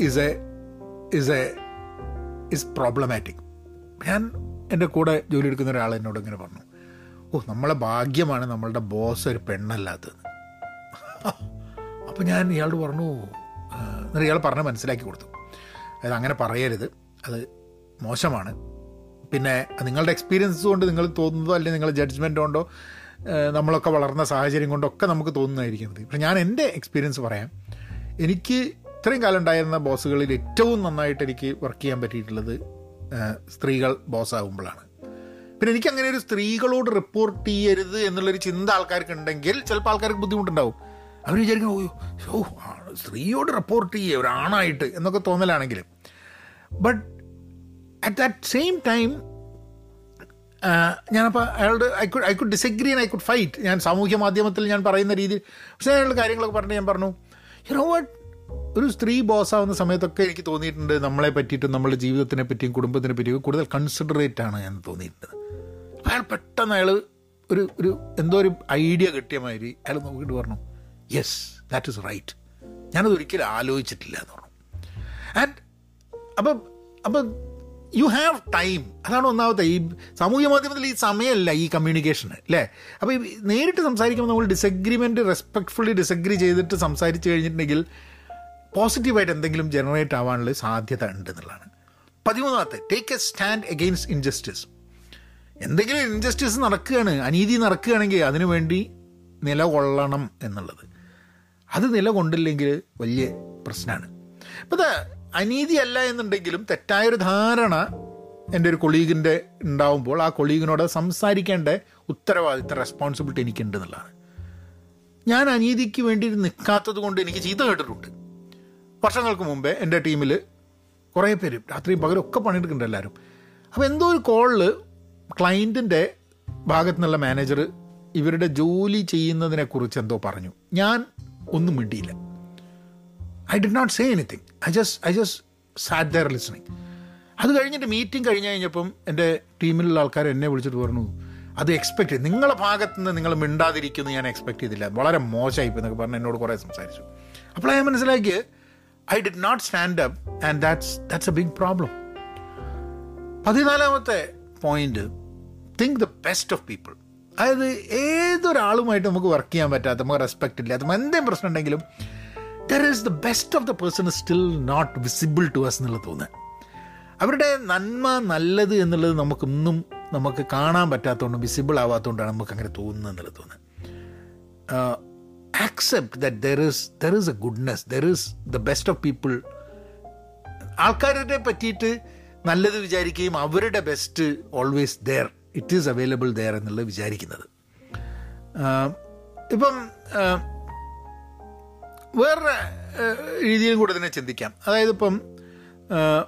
is a is a is problematic ഞാൻ എന്റെ കൂടെ ജോലി എടുക്കുന്ന ഒരാൾ എന്നോട് ഇങ്ങനെ പറഞ്ഞു. ഓ നമ്മളെ ഭാഗ്യമാണ് നമ്മളുടെ ബോസ് ഒരു പെണ്ണല്ലാത്തത്. അപ്പോൾ ഞാൻ ഇയാളോട് പറഞ്ഞു എന്നിട്ട് ഇയാൾ പറഞ്ഞ് മനസ്സിലാക്കി കൊടുത്തു. അതായത് അങ്ങനെ പറയരുത്. അത് മോശമാണ്. പിന്നെ നിങ്ങളുടെ എക്സ്പീരിയൻസ് കൊണ്ട് നിങ്ങൾ തോന്നുന്നതോ അല്ലെങ്കിൽ നിങ്ങളുടെ ജഡ്ജ്മെന്റ് കൊണ്ടോ നമ്മളൊക്കെ വളർന്ന സാഹചര്യം കൊണ്ടൊക്കെ നമുക്ക് തോന്നുന്നതായിരിക്കും മതി പക്ഷെ ഞാൻ എന്റെ എക്സ്പീരിയൻസ് പറയാം. എനിക്ക് ഇത്രയും കാലം ഉണ്ടായിരുന്ന ബോസുകളിൽ ഏറ്റവും നന്നായിട്ട് എനിക്ക് വർക്ക് ചെയ്യാൻ പറ്റിയിട്ടുള്ളത് സ്ത്രീകൾ ബോസ്സാകുമ്പോഴാണ് പിന്നെ എനിക്ക് അങ്ങനെ ഒരു സ്ത്രീകളോട് റിപ്പോർട്ട് ചെയ്യരുത് എന്നുള്ളൊരു ചിന്ത ആൾക്കാർക്ക് ഉണ്ടെങ്കിൽ ചിലപ്പോൾ ആൾക്കാർക്ക് ബുദ്ധിമുട്ടുണ്ടാവും. അവർ വിചാരിക്കും ഓ ഓ സ്ത്രീയോട് റിപ്പോർട്ട് ചെയ്യുക ഒരാണായിട്ട് എന്നൊക്കെ തോന്നലാണെങ്കിലും. But at that same time ഞാനപ്പോൾ അയാളോട് I could I could disagree and I could fight ഞാൻ സാമൂഹ്യ മാധ്യമത്തിൽ ഞാൻ പറയുന്ന രീതിയിൽ പക്ഷേ അയാളുടെ കാര്യങ്ങളൊക്കെ പറഞ്ഞ് ഞാൻ പറഞ്ഞു യു നോ വാട്ട് ഒരു സ്ത്രീ ബോസാവുന്ന സമയത്തൊക്കെ എനിക്ക് തോന്നിയിട്ടുണ്ട് നമ്മളെ പറ്റിയിട്ടും നമ്മളുടെ ജീവിതത്തിനെ പറ്റിയും കുടുംബത്തിനെ പറ്റിയും കൂടുതൽ കൺസിഡറേറ്റ് ആണ് എന്ന് തോന്നിയിട്ടുണ്ട്. അയാൾ പെട്ടെന്ന് അയാൾ ഒരു ഒരു എന്തോ ഒരു ഐഡിയ കിട്ടിയ മാതിരി അയാൾ നോക്കിയിട്ട് പറഞ്ഞു യെസ് ദാറ്റ് ഇസ് റൈറ്റ് ഞാനത് ഒരിക്കലും ആലോചിച്ചിട്ടില്ല എന്ന് പറഞ്ഞു. ആൻഡ് അപ്പം അപ്പം യു ഹാവ് ടൈം അതാണ് ഒന്നാമത്തെ. ഈ സാമൂഹ്യ മാധ്യമത്തിൽ ഈ സമയമല്ല ഈ കമ്മ്യൂണിക്കേഷന് അല്ലേ അപ്പോൾ ഈ നേരിട്ട് സംസാരിക്കുമ്പോൾ നമ്മൾ ഡിസഗ്രിമെന്റ് റെസ്പെക്ട്ഫുള്ളി ഡിസഗ്രി ചെയ്തിട്ട് സംസാരിച്ച് കഴിഞ്ഞിട്ടുണ്ടെങ്കിൽ പോസിറ്റീവായിട്ട് എന്തെങ്കിലും ജനറേറ്റ് ആവാനുള്ള സാധ്യത ഉണ്ട് എന്നുള്ളതാണ്. പതിമൂന്നാമത്തെ take a stand against injustice എന്തെങ്കിലും ഇൻജസ്റ്റിസ് നടക്കുകയാണ് അനീതി നടക്കുകയാണെങ്കിൽ അതിനുവേണ്ടി നിലകൊള്ളണം എന്നുള്ളത്. അത് നിലകൊണ്ടില്ലെങ്കിൽ വലിയ പ്രശ്നമാണ് അപ്പോൾ അനീതി അല്ല എന്നുണ്ടെങ്കിലും തെറ്റായൊരു ധാരണ എന്റെ ഒരു കൊളീഗിന്റെ ഉണ്ടാവുമ്പോൾ ആ കൊളീഗിനോട് സംസാരിക്കേണ്ട ഉത്തരവാദിത്ത റെസ്പോൺസിബിലിറ്റി എനിക്കുണ്ട് എന്നുള്ളതാണ് ഞാൻ അനീതിക്ക് വേണ്ടി നിൽക്കാത്തത് കൊണ്ട് എനിക്ക് ചീത്ത കേട്ടിട്ടുണ്ട്. വർഷങ്ങൾക്ക് മുമ്പേ എന്റെ ടീമിൽ കുറേ പേര് രാത്രിയും പകലൊക്കെ പണിയെടുക്കുന്നുണ്ട് എല്ലാവരും. അപ്പോൾ എന്തോ ഒരു കോളിൽ ക്ലയന്റിന്റെ ഭാഗത്തു നിന്നുള്ള മാനേജർ ഇവരുടെ ജോലി ചെയ്യുന്നതിനെക്കുറിച്ച് എന്തോ പറഞ്ഞു. ഞാൻ ഒന്നും മിണ്ടിയില്ല. I did not say anything I just I just sat there listening അത് കഴിഞ്ഞിട്ട് മീറ്റിംഗ് കഴിഞ്ഞ് കഴിഞ്ഞപ്പം എന്റെ ടീമിലുള്ള ആൾക്കാർ എന്നെ വിളിച്ചിട്ട് പറഞ്ഞു അത് എക്സ്പെക്ട് ചെയ്ത് നിങ്ങളുടെ ഭാഗത്ത് നിന്ന് നിങ്ങൾ മിണ്ടാതിരിക്കുന്നു ഞാൻ എക്സ്പെക്ട് ചെയ്തില്ല. വളരെ മോശമായി എന്നൊക്കെ പറഞ്ഞ് എന്നോട് കുറേ സംസാരിച്ചു. അപ്പോൾ ഞാൻ മനസ്സിലാക്കി I did not stand up and that's that's a big problem പതിനാലാമത്തെ point think the best of people അതായത് ഏതൊരാളുമായിട്ട് നമുക്ക് വർക്ക് ചെയ്യാൻ പറ്റാത്ത നമുക്ക് റെസ്പെക്റ്റ് ഇല്ലാത്ത എന്തെങ്കിലും പ്രശ്നം ഉണ്ടെങ്കിലും there is the best of the person still not visible to us എന്നുള്ളത് തോന്നുന്നത് അവരുടെ നന്മ നല്ലത് എന്നുള്ളത് നമുക്കൊന്നും നമുക്ക് കാണാൻ പറ്റാത്തതുകൊണ്ടും വിസിബിൾ ആവാത്തതുകൊണ്ടാണ് നമുക്ക് അങ്ങനെ തോന്നുന്നത് എന്നുള്ളത് തോന്നുന്നത് accept that there is there is a goodness there is the best of people ആൾക്കാരെ പറ്റിയിട്ട് നല്ലത് വിചാരിക്കുകയും അവരുടെ best always there it is available there എന്നുള്ളത് വിചാരിക്കുന്നത്. ഇപ്പം വേറെ രീതിയിലും കൂടെ തന്നെ ചിന്തിക്കാം. അതായത് ഇപ്പം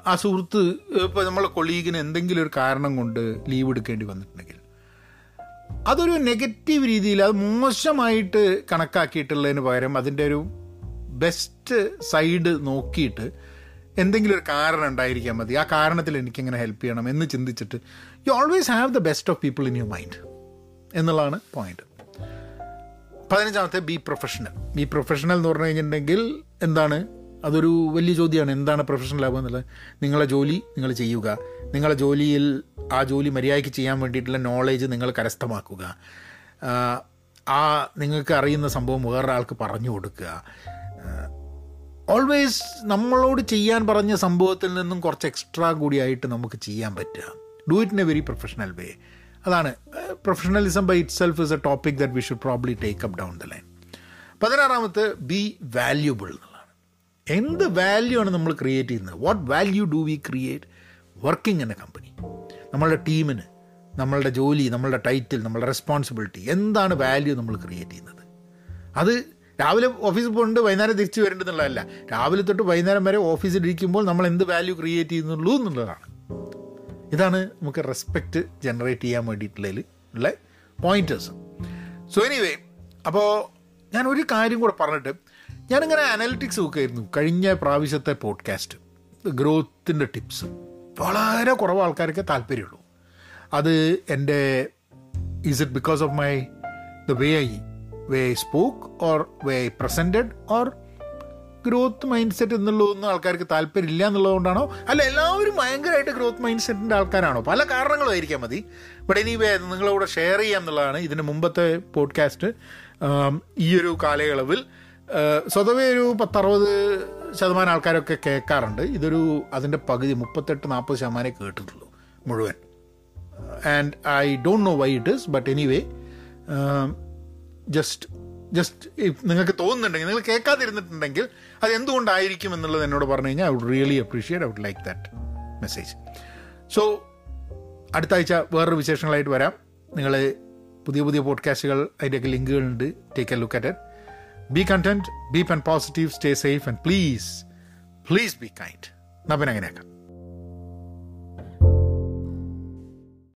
ആ സുഹൃത്ത് ഇപ്പോൾ നമ്മളെ കൊളീഗിന് എന്തെങ്കിലും ഒരു കാരണം കൊണ്ട് ലീവ് എടുക്കേണ്ടി വന്നിട്ടുണ്ടെങ്കിൽ അതൊരു നെഗറ്റീവ് രീതിയിൽ അത് മോശമായിട്ട് കണക്കാക്കിയിട്ടുള്ളതിന് പകരം അതിന്റെ ഒരു ബെസ്റ്റ് സൈഡ് നോക്കിയിട്ട് എന്തെങ്കിലും ഒരു കാരണം ഉണ്ടായിരിക്കാൻ മതി. ആ കാരണത്തിൽ എനിക്കെങ്ങനെ ഹെൽപ്പ് ചെയ്യണം എന്ന് ചിന്തിച്ചിട്ട് you always have the best of people in your mind എന്നുള്ളതാണ് പോയിന്റ് പതിനഞ്ചാമത്തെ ബി പ്രൊഫഷണൽ ബി പ്രൊഫഷണൽ എന്ന് പറഞ്ഞു കഴിഞ്ഞിട്ടുണ്ടെങ്കിൽ എന്താണ്? അതൊരു വലിയ ചോദ്യമാണ്. എന്താണ് പ്രൊഫഷണൽ ആവുക എന്നുള്ളത്? നിങ്ങളെ ജോലി നിങ്ങൾ ചെയ്യുക. നിങ്ങളെ ജോലിയിൽ ആ ജോലി മര്യാദയ്ക്ക് ചെയ്യാൻ വേണ്ടിയിട്ടുള്ള നോളേജ് നിങ്ങൾ കരസ്ഥമാക്കുക. ആ നിങ്ങൾക്ക് അറിയുന്ന സംഭവം വേറൊരാൾക്ക് പറഞ്ഞു കൊടുക്കുക. ഓൾവേസ് നമ്മളോട് ചെയ്യാൻ പറഞ്ഞ സംഭവത്തിൽ നിന്നും കുറച്ച് എക്സ്ട്രാ കൂടിയായിട്ട് നമുക്ക് ചെയ്യാൻ പറ്റുക. Do it in a very professional way അതാണ് professionalism by itself is a topic that we should probably take up down the line പതിനാറാമത്തെ ബി വാല്യൂബിൾ എന്നുള്ളതാണ്. എന്ത് വാല്യൂ ആണ് നമ്മൾ ക്രിയേറ്റ് ചെയ്യുന്നത്? What value do we create working in a company നമ്മളുടെ ടീമിന് നമ്മളുടെ ജോലി നമ്മളുടെ ടൈറ്റിൽ നമ്മളുടെ റെസ്പോൺസിബിലിറ്റി എന്താണ് വാല്യൂ നമ്മൾ ക്രിയേറ്റ് ചെയ്യുന്നത്? അത് രാവിലെ ഓഫീസിൽ പോകുന്നുണ്ട് വൈകുന്നേരം തിരിച്ചു വരേണ്ടതെന്നുള്ളതല്ല രാവിലെ തൊട്ട് വൈകുന്നേരം വരെ ഓഫീസിൽ ഇരിക്കുമ്പോൾ നമ്മൾ എന്ത് വാല്യൂ ക്രിയേറ്റ് ചെയ്യുന്നുള്ളൂ എന്നുള്ളതാണ്. ഇതാണ് നമുക്ക് റെസ്പെക്റ്റ് ജനറേറ്റ് ചെയ്യാൻ വേണ്ടിയിട്ടുള്ളതിൽ ഉള്ള പോയിന്റേഴ്സ് സോ എനിവേ അപ്പോൾ ഞാൻ ഒരു കാര്യം കൂടെ പറഞ്ഞിട്ട് ഞാനിങ്ങനെ അനാലിറ്റിക്സ് നോക്കായിരുന്നു കഴിഞ്ഞ പ്രാവശ്യത്തെ പോഡ്കാസ്റ്റ് ഗ്രോത്തിന്റെ ടിപ്സ് വളരെ കുറവ് ആൾക്കാർക്ക് താല്പര്യമുള്ളൂ. അത് എന്റെ is it because of my the way I way I spoke or way I presented or growth mindset എന്നുള്ളതൊന്നും ആൾക്കാർക്ക് താല്പര്യമില്ല എന്നുള്ളതുകൊണ്ടാണോ? അല്ല എല്ലാവരും ഭയങ്കരമായിട്ട് ഗ്രോത്ത് മൈൻഡ് സെറ്റിന്റെ ആൾക്കാരാണോ? പല കാരണങ്ങളും ആയിരിക്കാം മതി. ബട്ട് ഇനി നിങ്ങളോട് ഷെയർ ചെയ്യാം എന്നുള്ളതാണ് ഇതിന് മുമ്പത്തെ പോഡ്കാസ്റ്റ് ഈ ഒരു കാലയളവിൽ. സ്വതവേ ഒരു പത്തറുപത് ശതമാനം ആൾക്കാരൊക്കെ കേൾക്കാറുണ്ട്. ഇതൊരു അതിന്റെ പകുതി മുപ്പത്തെട്ട് നാൽപ്പത് ശതമാനമേ കേട്ടിട്ടുള്ളൂ മുഴുവൻ. And I don't know why it is but anyway just just നിങ്ങൾക്ക് തോന്നുന്നുണ്ടെങ്കിൽ നിങ്ങൾ കേൾക്കാതിരുന്നിട്ടുണ്ടെങ്കിൽ അത് എന്തുകൊണ്ടായിരിക്കും എന്നുള്ളത് എന്നോട് പറഞ്ഞു കഴിഞ്ഞാൽ I would really appreciate I would like that message so അടുത്ത ആഴ്ച വേറൊരു വിശേഷങ്ങളായിട്ട് വരാം. നിങ്ങൾ പുതിയ പുതിയ പോഡ്കാസ്റ്റുകൾ അതിന്റെയൊക്കെ ലിങ്കുകളുണ്ട്. Take a look at it be content be pen positive stay safe and please please be kind എന്നാൽ പിന്നെ അങ്ങനെയാക്കാം.